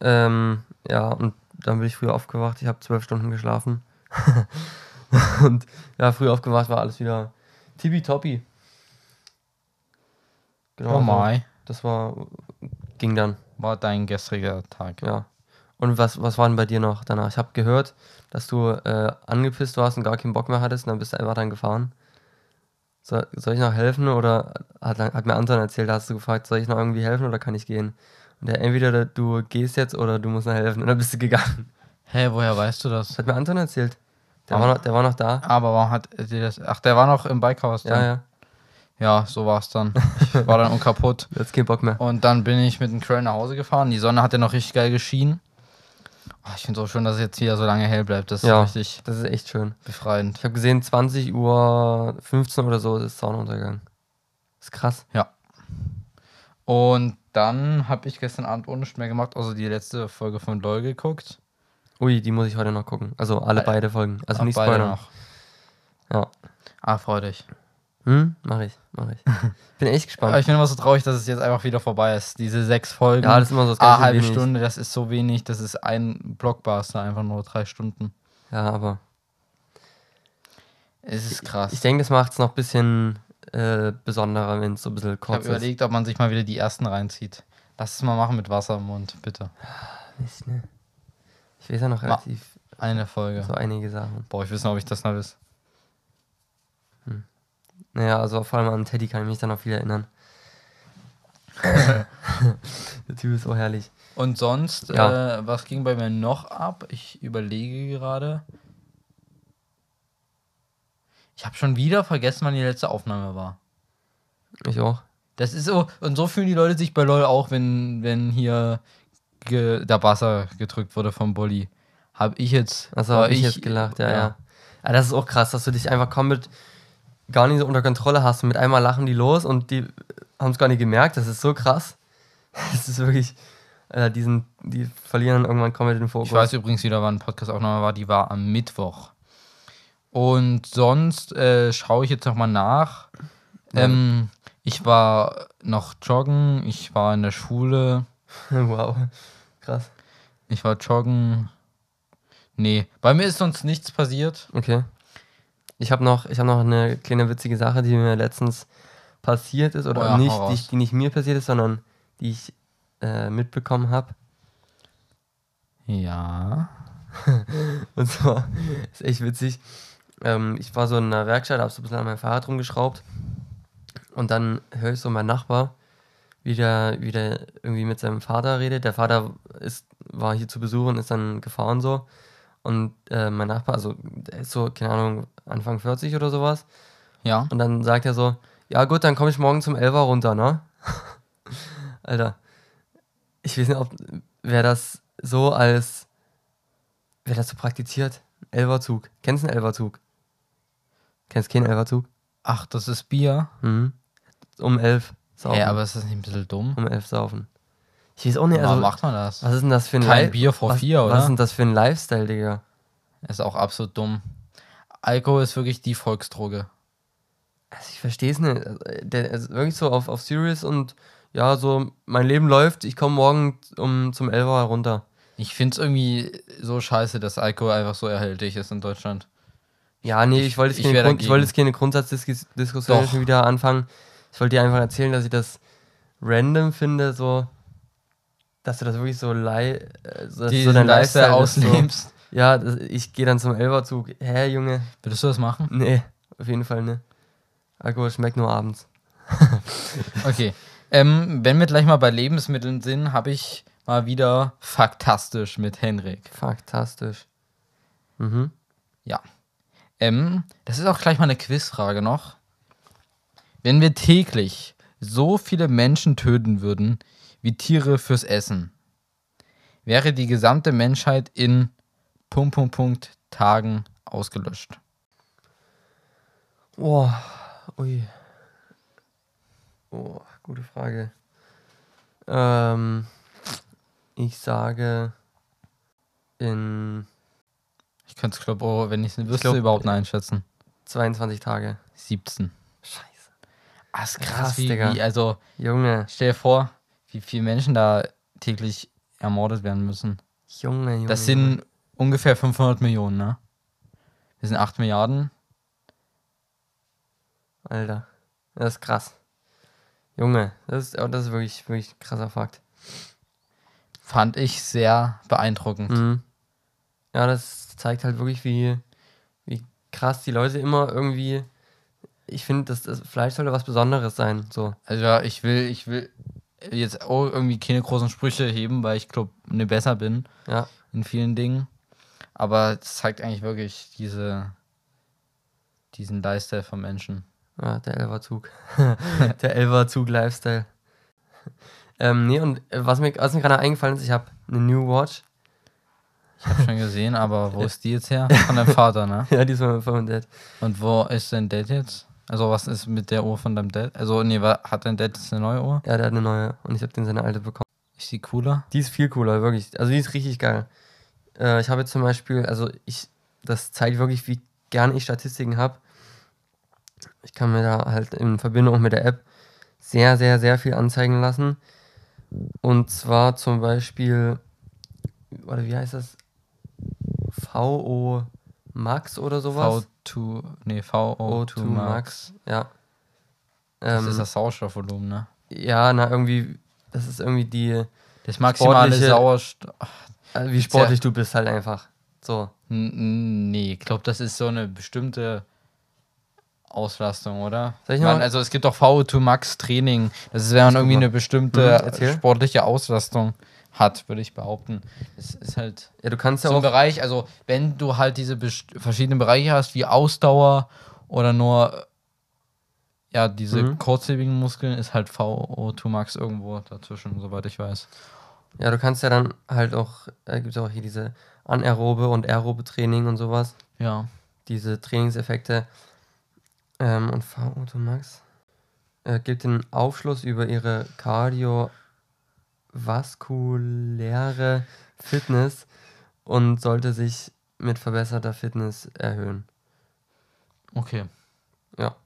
Speaker 2: Ähm, ja, und dann bin ich früh aufgewacht. Ich habe zwölf Stunden geschlafen. und ja, früh aufgewacht war alles wieder tippitoppi. Genau.
Speaker 1: Oh
Speaker 2: also
Speaker 1: my.
Speaker 2: Das war, ging dann,
Speaker 1: War dein gestriger Tag.
Speaker 2: ja. Und was, was war denn bei dir noch danach? Ich habe gehört, dass du äh, angepisst warst und gar keinen Bock mehr hattest und dann bist du einfach dann gefahren. Soll, soll ich noch helfen oder hat, hat mir Anton erzählt, da hast du gefragt, soll ich noch irgendwie helfen oder kann ich gehen? Und der entweder du gehst jetzt oder du musst noch helfen und dann bist du gegangen.
Speaker 1: Hä, woher weißt du das?
Speaker 2: Das hat mir Anton erzählt. Der,
Speaker 1: Ah.
Speaker 2: war, noch, der war noch da.
Speaker 1: Aber warum hat dir das. Ach, der war noch im Bikehaus
Speaker 2: Ja,
Speaker 1: dann.
Speaker 2: ja.
Speaker 1: Ja, so war es dann. Ich war dann unkaputt.
Speaker 2: Jetzt keinen Bock mehr.
Speaker 1: Und dann bin ich mit dem Köln nach Hause gefahren. Die Sonne hat ja noch richtig geil geschienen. Oh, ich finde es auch schön, dass es jetzt wieder so lange hell bleibt. Das ist
Speaker 2: Ja.
Speaker 1: richtig
Speaker 2: Das ist echt schön.
Speaker 1: befreiend.
Speaker 2: Ich habe gesehen, 20 Uhr 15 oder so ist Sonnenuntergang. ist krass.
Speaker 1: Und dann habe ich gestern Abend nichts mehr gemacht, außer die letzte Folge von LOL geguckt.
Speaker 2: Ui, die muss ich heute noch gucken. Also alle
Speaker 1: Äh,
Speaker 2: beide Folgen. Also nicht
Speaker 1: beide
Speaker 2: spoilern.
Speaker 1: noch.
Speaker 2: Ja.
Speaker 1: Ah, freu dich.
Speaker 2: Hm? Mach ich, mach ich. Bin echt
Speaker 1: Aber
Speaker 2: gespannt.
Speaker 1: ich bin immer so traurig, dass es jetzt einfach wieder vorbei ist. Diese sechs Folgen.
Speaker 2: Ja, das ist immer so das
Speaker 1: Ah,
Speaker 2: ganze
Speaker 1: halbe
Speaker 2: wenig.
Speaker 1: Stunde, das ist so wenig. Das ist ein Blockbuster, einfach nur drei Stunden.
Speaker 2: Ja, aber
Speaker 1: Es ist krass.
Speaker 2: ich denke, das macht es noch ein bisschen äh, besonderer, wenn es so ein bisschen
Speaker 1: Ich
Speaker 2: kurz
Speaker 1: habe
Speaker 2: ist.
Speaker 1: überlegt, ob man sich mal wieder die ersten reinzieht. Lass es mal machen mit Wasser im Mund, bitte.
Speaker 2: Nicht, ne? Ich weiß ja noch relativ
Speaker 1: Eine Folge.
Speaker 2: so einige Sachen.
Speaker 1: Boah, ich weiß nicht, ob ich das noch weiß.
Speaker 2: Naja, also vor allem an Teddy kann ich mich dann noch viel erinnern. Der Typ ist so herrlich.
Speaker 1: Und sonst,
Speaker 2: Ja.
Speaker 1: äh, was ging bei mir noch ab? Ich überlege gerade. Ich habe schon wieder vergessen, wann die letzte Aufnahme war.
Speaker 2: Ich auch.
Speaker 1: Das ist so, und so fühlen die Leute sich bei LOL auch, wenn, wenn hier ge, der Buzzer gedrückt wurde vom Bully. Hab ich jetzt.
Speaker 2: Also
Speaker 1: war
Speaker 2: habe ich jetzt gelacht, ja, ja, ja. das ist auch krass, dass du dich einfach komplett gar nicht so unter Kontrolle hast. Und mit einmal lachen die los und die haben es gar nicht gemerkt. Das ist so krass. Das ist wirklich. Äh, die, sind, die verlieren dann irgendwann komplett den Fokus.
Speaker 1: Ich weiß übrigens wieder, wann Podcast-Aufnahme war. Die war am Mittwoch. Und sonst äh, schaue ich jetzt nochmal nach. Ähm, Ich war noch joggen, ich war in der Schule,
Speaker 2: wow. Krass.
Speaker 1: ich war joggen. Nee, bei mir ist sonst nichts passiert.
Speaker 2: Okay. Ich habe noch, ich hab noch eine kleine witzige Sache, die mir letztens passiert ist. Oder
Speaker 1: Oh ja,
Speaker 2: nicht, die, die nicht mir passiert ist, sondern die ich äh, mitbekommen habe.
Speaker 1: Ja.
Speaker 2: Und zwar, ist echt witzig. Ähm, ich war so in einer Werkstatt, hab so ein bisschen an meinem Fahrrad rumgeschraubt. Und dann höre ich so meinen Nachbar, wie der, wie der irgendwie mit seinem Vater redet. Der Vater ist, war hier zu Besuch und ist dann gefahren so. Und äh, mein Nachbar, also der ist so, keine Ahnung, Anfang 40 oder sowas.
Speaker 1: Ja.
Speaker 2: Und dann sagt er so, ja gut, dann komme ich morgen zum Elfer runter, ne? Alter, ich weiß nicht, ob wer das so als, wer das so praktiziert. Elferzug. Kennst du einen Elferzug? Kennst keinen Elferzug?
Speaker 1: Ach, das ist Bier.
Speaker 2: Mhm. Um elf saufen.
Speaker 1: Hä, aber ist das nicht ein bisschen dumm?
Speaker 2: um elf saufen. Ich weiß auch nicht,
Speaker 1: Warum
Speaker 2: also,
Speaker 1: macht man das?
Speaker 2: was ist denn das für ein
Speaker 1: Kein
Speaker 2: Li-
Speaker 1: Bier vor
Speaker 2: was,
Speaker 1: vier,
Speaker 2: Was
Speaker 1: oder?
Speaker 2: ist denn das für ein Lifestyle, Digga?
Speaker 1: Ist auch absolut dumm. Alkohol ist wirklich die Volksdroge.
Speaker 2: Also ich verstehe es nicht. Also, Der ist wirklich so auf, auf Serious und ja, so, mein Leben läuft, ich komme morgen um, zum Elfer runter.
Speaker 1: Ich finde es irgendwie so scheiße, dass Alkohol einfach so erhältlich ist in Deutschland.
Speaker 2: Ja, nee, ich,
Speaker 1: Ich-
Speaker 2: wollte jetzt Grund, ich
Speaker 1: dagegen.
Speaker 2: jetzt keine Grundsatzdiskussion wieder anfangen. Ich wollte dir einfach erzählen, dass ich das random finde, so, dass du das wirklich so, li äh, so, dass
Speaker 1: Die
Speaker 2: so dein
Speaker 1: Lifestyle
Speaker 2: ist so,
Speaker 1: auslebst.
Speaker 2: Ja, das, ich gehe dann zum Elferzug. Hä, Junge?
Speaker 1: Würdest du das machen?
Speaker 2: Nee, auf jeden Fall ne. Alkohol schmeckt nur abends.
Speaker 1: Okay. Ähm, wenn wir gleich mal bei Lebensmitteln sind, habe ich mal wieder faktastisch mit Henrik.
Speaker 2: Faktastisch. Mhm.
Speaker 1: Ja. Ähm, das ist auch gleich mal eine Quizfrage noch. Wenn wir täglich so viele Menschen töten würden wie Tiere fürs Essen, wäre die gesamte Menschheit in Punkt, Punkt, Punkt Tagen ausgelöscht.
Speaker 2: Oh, ui. Oh, gute Frage. Ähm, ich sage in
Speaker 1: Ich könnte es, glaube ich, wenn ich es wüsste,
Speaker 2: glaub,
Speaker 1: überhaupt nicht einschätzen.
Speaker 2: 22 Tage.
Speaker 1: 17.
Speaker 2: Scheiße.
Speaker 1: Ah, ist krass,
Speaker 2: Krass,
Speaker 1: wie,
Speaker 2: Digga.
Speaker 1: wie, also
Speaker 2: Junge,
Speaker 1: stell dir vor, wie viele Menschen da täglich ermordet werden müssen.
Speaker 2: Junge, Junge.
Speaker 1: Das
Speaker 2: Junge.
Speaker 1: sind ungefähr 500 Millionen, ne? Wir sind 8 Milliarden.
Speaker 2: Alter. Das ist krass. Junge, das ist, das ist wirklich, wirklich ein krasser Fakt.
Speaker 1: Fand ich sehr beeindruckend.
Speaker 2: Mhm. Ja, das zeigt halt wirklich, wie, wie krass die Leute immer irgendwie. Ich finde, das, das Fleisch sollte was Besonderes sein. So.
Speaker 1: Also ja, ich will, ich will jetzt auch irgendwie keine großen Sprüche heben, weil ich glaube, ne besser bin
Speaker 2: Ja.
Speaker 1: in vielen Dingen. Aber es zeigt eigentlich wirklich diese, diesen Lifestyle von Menschen.
Speaker 2: Ja, der Elverzug. der Elverzug-Lifestyle. Ähm, nee, und äh, was mir, was mir gerade eingefallen ist, ich habe eine New Watch.
Speaker 1: Ich habe schon gesehen, aber wo ist die jetzt her? Von deinem Vater, ne?
Speaker 2: Ja, die ist von meinem Dad.
Speaker 1: Und wo ist dein Dad jetzt? Also was ist mit der Uhr von deinem Dad? Also nee, hat dein Dad jetzt eine neue Uhr?
Speaker 2: Ja, der hat eine neue und ich habe den seine alte bekommen.
Speaker 1: Ist die cooler?
Speaker 2: Die ist viel cooler, wirklich. Also die ist richtig geil. Äh, ich habe jetzt zum Beispiel, also ich, das zeigt wirklich, wie gern ich Statistiken habe. Ich kann mir da halt in Verbindung mit der App sehr, sehr, sehr viel anzeigen lassen. Und zwar zum Beispiel, oder wie heißt das? VO Max oder sowas?
Speaker 1: V2, nee, VO2 Max.
Speaker 2: Ja.
Speaker 1: Das
Speaker 2: Ähm,
Speaker 1: ist das Sauerstoffvolumen, ne?
Speaker 2: ja, na, irgendwie, das ist irgendwie die,
Speaker 1: Das maximale Sauerstoff.
Speaker 2: äh, wie sportlich du bist halt einfach. So.
Speaker 1: Nee, ich glaube, das ist so eine bestimmte Auslastung, oder?
Speaker 2: Soll ich
Speaker 1: Man, also es gibt auch VO2 Max Training. Das man
Speaker 2: guck
Speaker 1: irgendwie eine bestimmte
Speaker 2: Mhm,
Speaker 1: sportliche Auslastung hat, würde ich behaupten. Es ist halt
Speaker 2: Ja, du kannst ja
Speaker 1: so ein
Speaker 2: auch.
Speaker 1: Bereich, also wenn du halt diese verschiedenen Bereiche hast, wie Ausdauer oder nur ja, diese
Speaker 2: Mhm.
Speaker 1: kurzlebigen Muskeln, ist halt VO2 Max irgendwo dazwischen, soweit ich weiß.
Speaker 2: Ja, du kannst ja dann halt auch, äh, gibt auch hier diese anaerobe und aerobe Training und sowas,
Speaker 1: Ja.
Speaker 2: diese Trainingseffekte. Ähm, und VO2 Max äh, gibt den Aufschluss über ihre kardiovaskuläre Fitness und sollte sich mit verbesserter Fitness erhöhen.
Speaker 1: Okay.
Speaker 2: Ja.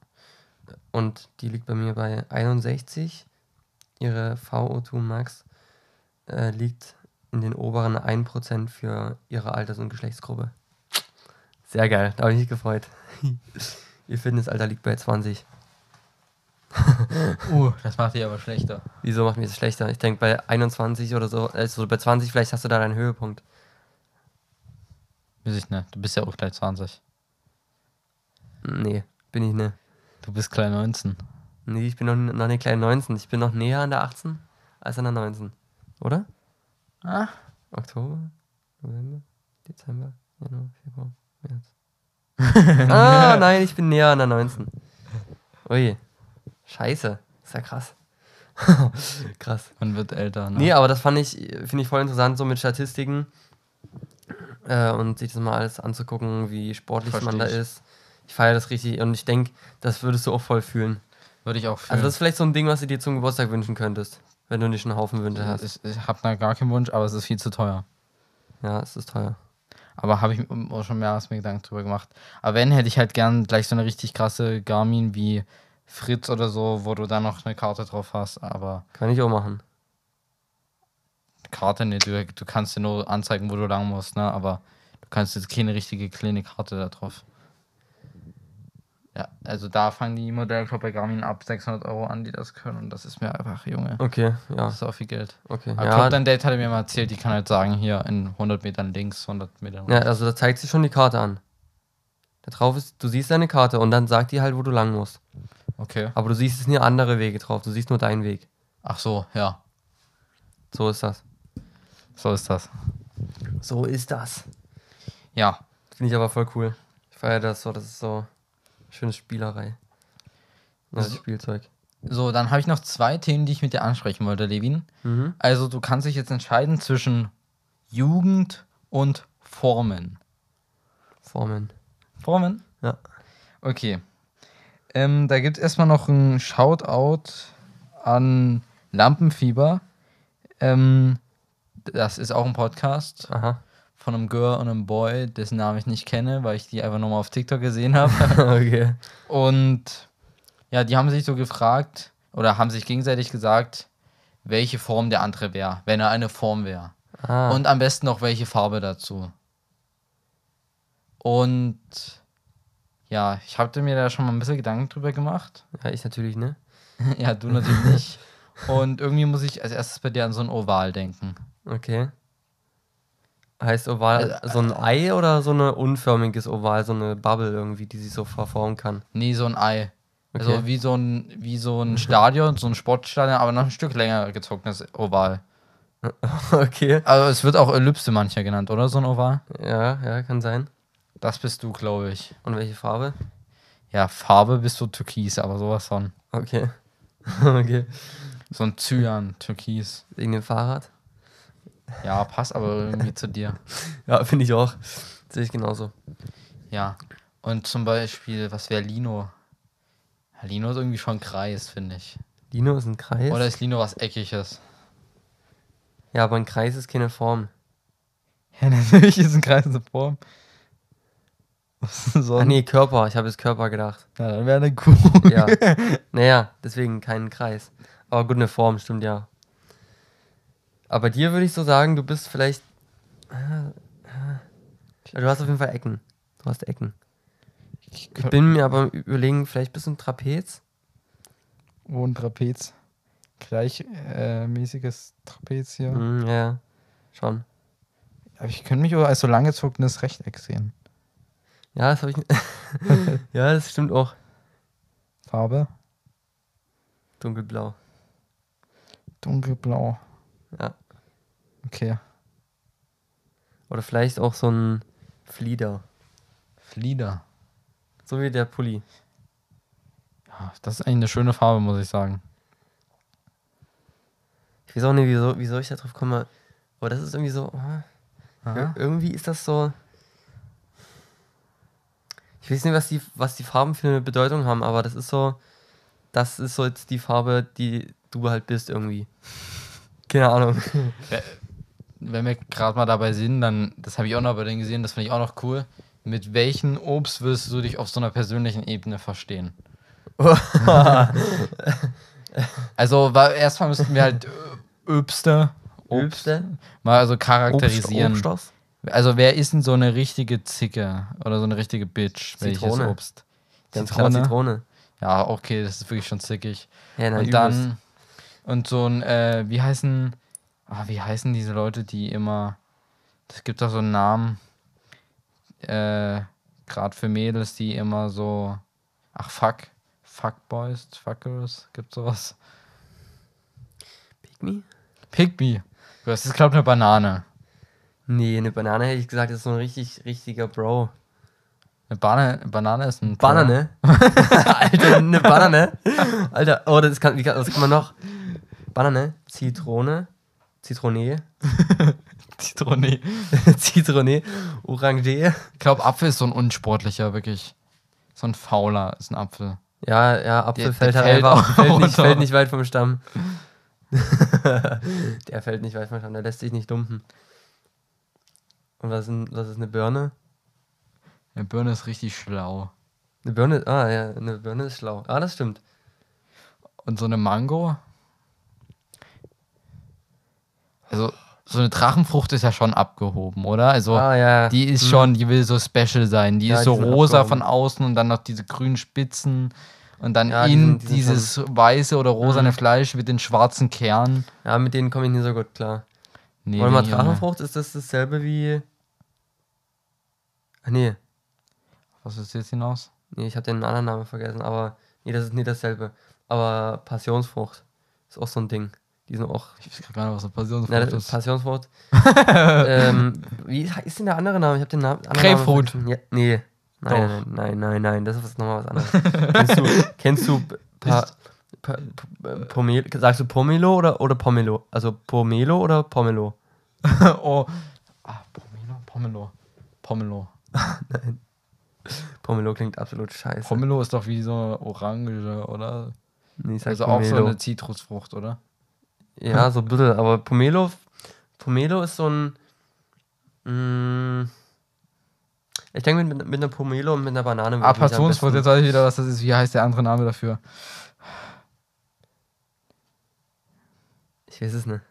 Speaker 2: Und die liegt bei mir bei 61. Ihre VO2 Max äh, liegt in den oberen 1% für ihre Alters- und Geschlechtsgruppe. Sehr geil, da habe ich mich gefreut. Ihr Fitnessalter liegt bei 20.
Speaker 1: Uh, das macht dich aber schlechter.
Speaker 2: Wieso macht mir das schlechter? Ich denke, bei 21 oder so, also bei 20 vielleicht hast du da deinen Höhepunkt.
Speaker 1: Weiß ich nicht. Du bist ja auch gleich 20.
Speaker 2: Nee, bin ich ne.
Speaker 1: Du bist klein 19.
Speaker 2: Nee, ich bin noch, noch nicht klein 19. Ich bin noch näher an der 18 als an der 19. Oder?
Speaker 1: Ah.
Speaker 2: Oktober, November, Dezember, Januar, Februar, März. ah, nein, ich bin näher an der 19. Ui. Scheiße. Ist ja krass. krass.
Speaker 1: Man wird älter, ne?
Speaker 2: Nee, aber das fand ich, finde ich voll interessant, so mit Statistiken. Äh, und sich das mal alles anzugucken, wie sportlich man da
Speaker 1: Versteh ich.
Speaker 2: ist. Ich feiere das richtig und ich denke, das würdest du auch voll fühlen.
Speaker 1: Würde ich auch fühlen.
Speaker 2: Also das ist vielleicht so ein Ding, was du dir zum Geburtstag wünschen könntest, wenn du nicht einen Haufen Wünsche hast.
Speaker 1: ich, ich habe da gar keinen Wunsch, aber es ist viel zu teuer.
Speaker 2: Ja, es ist teuer.
Speaker 1: Aber habe ich mir auch schon mehrmals mir Gedanken drüber gemacht. Aber wenn, hätte ich halt gern gleich so eine richtig krasse Garmin wie Fritz oder so, wo du dann noch eine Karte drauf hast. Aber
Speaker 2: Kann ich auch machen.
Speaker 1: Karte nicht, du, du kannst dir nur anzeigen, wo du lang musst, ne? Aber du kannst jetzt keine richtige kleine Karte da drauf. Ja, also da fangen die Modelle glaub, bei Garmin ab 600 Euro an, die das können. Und das ist mir einfach, Junge.
Speaker 2: Okay, ja,
Speaker 1: Das ist auch viel Geld.
Speaker 2: okay.
Speaker 1: Aber
Speaker 2: Ja,
Speaker 1: ja, dein Date hatte mir mal erzählt, die kann halt sagen, hier in 100 Metern links, 100 Metern
Speaker 2: ja,
Speaker 1: rechts.
Speaker 2: also da zeigt sich schon die Karte an. Da drauf ist, du siehst deine Karte und dann sagt die halt, wo du lang musst.
Speaker 1: Okay.
Speaker 2: Aber du siehst es nie andere Wege drauf, du siehst nur deinen Weg.
Speaker 1: Ach so, ja.
Speaker 2: So ist das.
Speaker 1: So ist das.
Speaker 2: So ist das.
Speaker 1: Ja.
Speaker 2: Finde ich aber voll cool. Ich feiere das so, das ist so schöne Spielerei. Das
Speaker 1: Also-
Speaker 2: Spielzeug.
Speaker 1: So, dann habe ich noch zwei Themen, die ich mit dir ansprechen wollte, Levin.
Speaker 2: Mhm.
Speaker 1: Also, du kannst dich jetzt entscheiden zwischen Jugend und Formen.
Speaker 2: Formen.
Speaker 1: Formen?
Speaker 2: Ja.
Speaker 1: Okay. Ähm, da gibt es erstmal noch ein Shoutout an Lampenfieber. Ähm, das ist auch ein Podcast
Speaker 2: Aha.
Speaker 1: von einem Girl und einem Boy, dessen Namen ich nicht kenne, weil ich die einfach nur mal auf TikTok gesehen habe.
Speaker 2: okay.
Speaker 1: Und ja, die haben sich so gefragt oder haben sich gegenseitig gesagt, welche Form der andere wäre, wenn er eine Form wäre.
Speaker 2: Ah.
Speaker 1: Und am besten noch welche Farbe dazu. Und ja, ich hatte mir da schon mal ein bisschen Gedanken drüber gemacht.
Speaker 2: ja, ich natürlich, ne?
Speaker 1: ja, du natürlich nicht. Und irgendwie muss ich als erstes bei dir an so ein Oval denken.
Speaker 2: Okay. Heißt Oval
Speaker 1: Also,
Speaker 2: so ein Ei oder so ein unförmiges Oval, so eine Bubble irgendwie, die sich so verformen kann?
Speaker 1: Nee, so ein Ei.
Speaker 2: Okay.
Speaker 1: Also wie so ein, wie so ein Stadion, so ein Sportstadion, aber noch ein Stück länger gezogenes Oval.
Speaker 2: okay.
Speaker 1: Also es wird auch Ellipse mancher genannt, oder? So ein Oval.
Speaker 2: Ja, ja, kann sein.
Speaker 1: Das bist du, glaube ich.
Speaker 2: Und welche Farbe?
Speaker 1: Ja, Farbe bist du Türkis, aber sowas von.
Speaker 2: Okay. okay.
Speaker 1: So ein Cyan, Türkis.
Speaker 2: Wegen dem Fahrrad?
Speaker 1: Ja, passt aber irgendwie zu dir.
Speaker 2: Ja, finde ich auch. Sehe ich genauso.
Speaker 1: Ja. Und zum Beispiel, was wäre Lino? Ja, Lino ist irgendwie schon Kreis, finde ich.
Speaker 2: Lino ist ein Kreis.
Speaker 1: Oder ist Lino was Eckiges?
Speaker 2: ja, aber ein Kreis ist keine Form.
Speaker 1: Ja, natürlich ist ein Kreis eine Form. So?
Speaker 2: Ach nee, Körper. Ich habe jetzt Körper gedacht.
Speaker 1: Ja, dann wäre eine Kuh.
Speaker 2: Ja. naja, deswegen kein Kreis. Aber gut, eine Form, stimmt ja. Aber dir würde ich so sagen, du bist vielleicht. Ah, ah. Du hast auf jeden Fall Ecken. Du hast Ecken. Ich bin mir aber überlegen, vielleicht bist du ein Trapez.
Speaker 1: Wo ein Trapez. Gleichmäßiges Trapez hier.
Speaker 2: Hm, ja, schon.
Speaker 1: Aber ich könnte mich als so langgezogenes Rechteck sehen.
Speaker 2: Ja, das habe ich. ja, das stimmt auch.
Speaker 1: Farbe?
Speaker 2: Dunkelblau.
Speaker 1: Dunkelblau.
Speaker 2: Ja.
Speaker 1: Okay.
Speaker 2: Oder vielleicht auch so ein Flieder.
Speaker 1: Flieder.
Speaker 2: So wie der Pulli.
Speaker 1: Ja, das ist eigentlich eine schöne Farbe, muss ich sagen.
Speaker 2: Ich weiß auch nicht, wieso, wieso ich da drauf komme. Aber das ist irgendwie so. Ir irgendwie ist das so. Ich weiß nicht, was die, was die Farben für eine Bedeutung haben, aber das ist so. Das ist so jetzt die Farbe, die du halt bist irgendwie. Keine Ahnung.
Speaker 1: Wenn wir gerade mal dabei sind, dann, das habe ich auch noch bei denen gesehen, das finde ich auch noch cool. Mit welchem Obst würdest du dich auf so einer persönlichen Ebene verstehen? Also erstmal müssten wir halt Ö- Öbste, Obst,
Speaker 2: Obste?
Speaker 1: mal also charakterisieren.
Speaker 2: Obst, Obst,
Speaker 1: Also wer ist denn so eine richtige Zicke oder so eine richtige Bitch? Welches
Speaker 2: Zitrone.
Speaker 1: Obst?
Speaker 2: Ganz klar Zitrone.
Speaker 1: Ja, okay, das ist wirklich schon zickig.
Speaker 2: Ja, na,
Speaker 1: und
Speaker 2: übelst.
Speaker 1: dann und so ein, äh, wie heißen, ah, wie heißen diese Leute, die immer, das gibt doch so einen Namen, äh, gerade für Mädels, die immer so, ach fuck, Fuckboys, Fuckers, gibt sowas.
Speaker 2: Pick me?
Speaker 1: Pygmy. Das ist, glaube ich, eine Banane.
Speaker 2: Nee, eine Banane hätte ich gesagt, das ist so ein richtig, richtiger Bro.
Speaker 1: Eine Banane, Banane ist ein
Speaker 2: Banane? Alter, eine Banane? Alter, oh, das kann, was kann man noch? Banane, Zitrone, Zitrone,
Speaker 1: Zitrone.
Speaker 2: Zitrone, Orange.
Speaker 1: Ich glaube, Apfel ist so ein unsportlicher, wirklich. So ein fauler ist ein Apfel.
Speaker 2: Ja, ja, Apfel
Speaker 1: Der-
Speaker 2: fällt
Speaker 1: der
Speaker 2: halt
Speaker 1: fällt
Speaker 2: einfach,
Speaker 1: auch
Speaker 2: fällt nicht, fällt nicht weit vom Stamm. der fällt nicht weit vom Stamm, der lässt sich nicht dumpen. Und was ist, ein, was ist eine Birne?
Speaker 1: Eine Birne ist richtig schlau.
Speaker 2: Eine Birne, ah ja, eine Birne ist schlau. Ah, das stimmt.
Speaker 1: Und so eine Mango. Also, so eine Drachenfrucht ist ja schon abgehoben, oder? Also,
Speaker 2: ah ja.
Speaker 1: die ist
Speaker 2: Hm.
Speaker 1: schon, die will so special sein. Die
Speaker 2: Ja,
Speaker 1: ist
Speaker 2: die
Speaker 1: so
Speaker 2: sind
Speaker 1: rosa
Speaker 2: abgehoben.
Speaker 1: von außen und dann noch diese grünen Spitzen. Und dann
Speaker 2: Ja, die
Speaker 1: in
Speaker 2: die
Speaker 1: dieses weiße oder rosane
Speaker 2: Mhm.
Speaker 1: Fleisch mit den schwarzen Kernen.
Speaker 2: Ja, mit denen komme ich nicht so gut klar.
Speaker 1: Nee, auch nicht.
Speaker 2: Drachenfrucht, ist das dasselbe wie. Ach nee,
Speaker 1: Was ist jetzt hinaus?
Speaker 2: nee, ich habe den anderen Namen vergessen, aber. Nee, das ist nicht dasselbe. Aber Passionsfrucht ist auch so ein Ding. Die sind auch.
Speaker 1: Ich weiß gar nicht, was eine Passionsfrucht
Speaker 2: Na, das ist. Passionsfrucht. ähm, wie ist denn der andere Name? Ich habe den Namen.
Speaker 1: Grapefruit.
Speaker 2: Ja, nee. Nein, nein, nein, nein, nein, das ist nochmal was anderes. kennst du, kennst du Pomelo, sagst du Pomelo oder, oder Pomelo? Also Pomelo oder Pomelo?
Speaker 1: oh. Ah, Pomelo, Pomelo. Pomelo.
Speaker 2: Pomelo klingt absolut scheiße.
Speaker 1: Pomelo ist doch wie so Orange, oder?
Speaker 2: nee, ich sag
Speaker 1: Also auch so
Speaker 2: Pomelo.
Speaker 1: eine Zitrusfrucht, oder?
Speaker 2: Ja, so ein bisschen, aber Pomelo, Pomelo ist so ein. Mm, ich denke, mit, mit einer Pomelo und mit einer Banane.
Speaker 1: Ah, Passionsfrucht, jetzt weiß ich wieder, was das ist. Wie heißt der andere Name dafür?
Speaker 2: Ich weiß es nicht.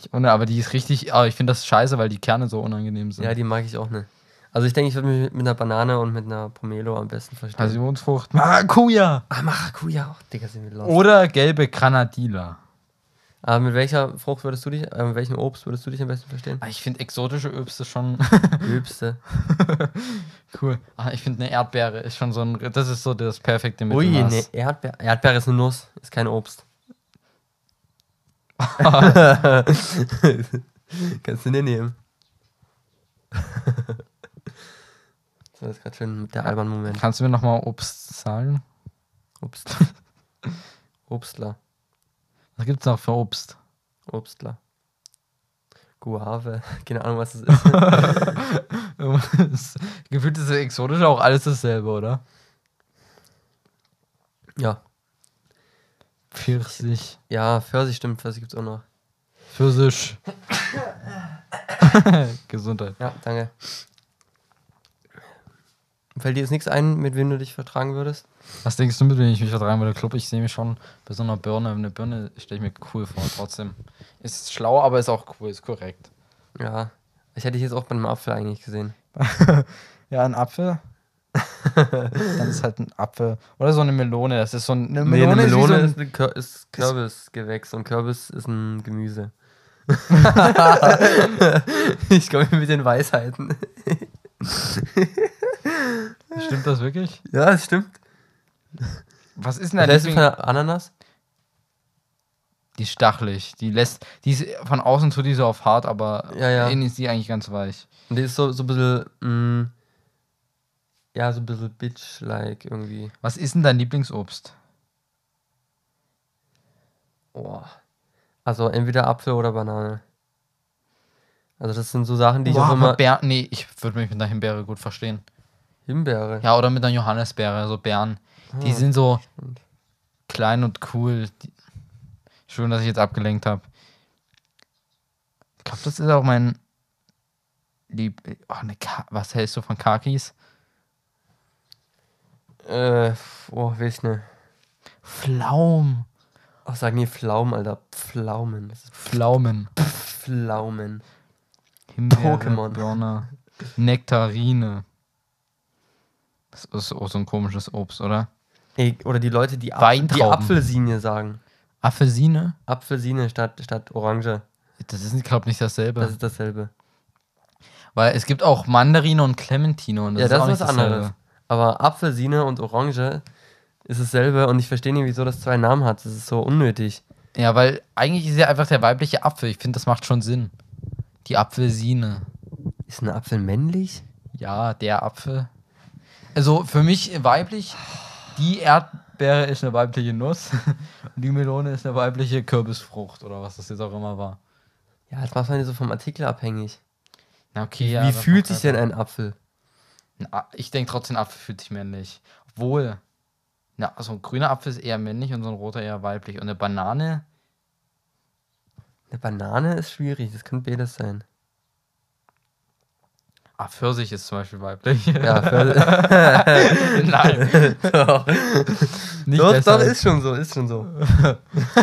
Speaker 1: Ich, ohne, aber die ist richtig, aber ich finde das scheiße, weil die Kerne so unangenehm sind.
Speaker 2: Ja, die mag ich auch nicht. Also ich denke, ich würde mich mit, einer Banane und mit einer Pomelo am besten verstehen.
Speaker 1: Passionsfrucht. Maracuja!
Speaker 2: ah, Maracuja auch. Digga, sind wir los.
Speaker 1: Oder gelbe Granadilla.
Speaker 2: Aber mit welcher Frucht würdest du dich, äh, mit welchem Obst würdest du dich am besten verstehen?
Speaker 1: Ah, Ich finde exotische Obst ist schon
Speaker 2: Öbste.
Speaker 1: cool. Ah, ich finde eine Erdbeere ist schon so ein, das ist so das perfekte
Speaker 2: Ui,
Speaker 1: Mittelmaß.
Speaker 2: ne Erdbeere. Erdbeere ist eine Nuss, ist kein Obst. Kannst du dir nehmen. Das ist gerade schön der alberne Moment.
Speaker 1: Kannst du mir nochmal Obst sagen?
Speaker 2: Obst. Obstler.
Speaker 1: Was gibt's noch für Obst?
Speaker 2: Obstler. Guave. Keine Ahnung, was das ist.
Speaker 1: Das- Gefühlt ist das exotische auch alles dasselbe, oder?
Speaker 2: ja.
Speaker 1: Pfirsich.
Speaker 2: Ja, Pfirsich stimmt, Pfirsich gibt's auch noch.
Speaker 1: Pfirsich. Gesundheit.
Speaker 2: Ja, danke. Fällt dir jetzt nichts ein, mit wem du dich vertragen würdest?
Speaker 1: Was denkst du mit, wenn ich mich vertragen würde? Club, ich sehe mich schon bei so einer Birne. Eine Birne stelle ich mir cool vor, trotzdem. Ist schlau, aber ist auch cool, ist korrekt.
Speaker 2: Ja. Ich hätte dich jetzt auch bei einem Apfel eigentlich gesehen.
Speaker 1: Ja, ein Apfel. Dann ist halt ein Apfel. Oder so eine Melone. Das ist so ein, eine
Speaker 2: Nee,
Speaker 1: Melone.
Speaker 2: eine
Speaker 1: ist wie
Speaker 2: Melone
Speaker 1: so ein,
Speaker 2: ist, eine Kür ist Kürbisgewächs und Kürbis ist ein Gemüse. ich komme mit den Weisheiten.
Speaker 1: Stimmt das wirklich?
Speaker 2: Ja, das stimmt.
Speaker 1: Was ist denn dein
Speaker 2: der Ananas?
Speaker 1: Die ist stachelig. Die lässt. Die ist von außen tut die so auf hart, aber
Speaker 2: Ja, ja.
Speaker 1: innen ist die eigentlich ganz weich.
Speaker 2: Und die ist so, so ein bisschen, mm, ja, so ein bisschen bitch-like irgendwie.
Speaker 1: Was ist denn dein Lieblingsobst?
Speaker 2: Oh. Also entweder Apfel oder Banane. Also das sind so Sachen, die ich
Speaker 1: Boah,
Speaker 2: auch immer...
Speaker 1: aber Beeren, nee, ich würde mich mit einer Himbeere gut verstehen.
Speaker 2: Himbeere.
Speaker 1: Ja, oder mit einer Johannisbeere, so Beeren. Die
Speaker 2: Ah,
Speaker 1: sind so
Speaker 2: stimmt.
Speaker 1: klein und cool. Die, schön, dass ich jetzt abgelenkt habe. Ich glaube, das ist auch mein Lieb. Oh, eine Ka Was hältst du von Kakis?
Speaker 2: Äh, oh, weiß nicht.
Speaker 1: Pflaum.
Speaker 2: Ach, sag nie Pflaumen, Alter. Pflaumen.
Speaker 1: Pflaumen.
Speaker 2: Pflaumen.
Speaker 1: Himbeere,
Speaker 2: Pokémon.
Speaker 1: Birne, Nektarine. Das ist auch so ein komisches Obst, oder?
Speaker 2: Ey, oder die Leute, die, Apf die. Apfelsine sagen.
Speaker 1: Apfelsine?
Speaker 2: Apfelsine statt, statt Orange.
Speaker 1: Das ist, glaube ich, nicht dasselbe.
Speaker 2: Das ist dasselbe.
Speaker 1: Weil es gibt auch Mandarine und Clementine und das
Speaker 2: ja,
Speaker 1: ist
Speaker 2: das ist
Speaker 1: nicht
Speaker 2: was
Speaker 1: dasselbe.
Speaker 2: anderes. Aber Apfelsine und Orange ist dasselbe und ich verstehe nicht, wieso das zwei Namen hat. Das ist so unnötig.
Speaker 1: Ja, weil eigentlich ist ja einfach der weibliche Apfel. Ich finde, das macht schon Sinn. Die Apfelsine.
Speaker 2: Ist ein Apfel männlich?
Speaker 1: Ja, der Apfel. Also für mich weiblich, die Erdbeere ist eine weibliche Nuss und die Melone ist eine weibliche Kürbisfrucht oder was das jetzt auch immer war.
Speaker 2: Ja, das macht man ja so vom Artikel abhängig.
Speaker 1: Na okay, ja.
Speaker 2: Wie fühlt sich denn
Speaker 1: einfach-
Speaker 2: ein Apfel?
Speaker 1: Na, Ich denke trotzdem, Apfel fühlt sich männlich. Obwohl, na, so ein grüner Apfel ist eher männlich und so ein roter eher weiblich. Und eine Banane,
Speaker 2: Eine Banane ist schwierig, das könnte beides sein.
Speaker 1: Ah, Pfirsich ist zum Beispiel weiblich.
Speaker 2: Ja, für,
Speaker 1: Nein,
Speaker 2: doch,
Speaker 1: nicht
Speaker 2: doch, doch, ist schon so, ist schon so.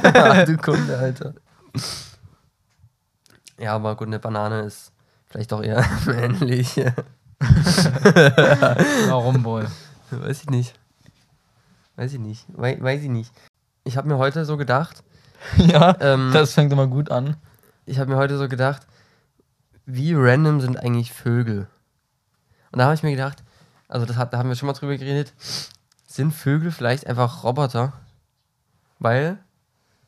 Speaker 2: Ja, du Kunde, Alter. Ja, aber gut, eine Banane ist vielleicht auch eher männlich.
Speaker 1: Warum wohl?
Speaker 2: Weiß ich nicht. Weiß ich nicht. Wei weiß ich nicht. Ich habe mir heute so gedacht,
Speaker 1: ja,
Speaker 2: ähm,
Speaker 1: das fängt immer gut an.
Speaker 2: ich habe mir heute so gedacht, wie random sind eigentlich Vögel? Und da habe ich mir gedacht, also das hat, da haben wir schon mal drüber geredet, sind Vögel vielleicht einfach Roboter? Weil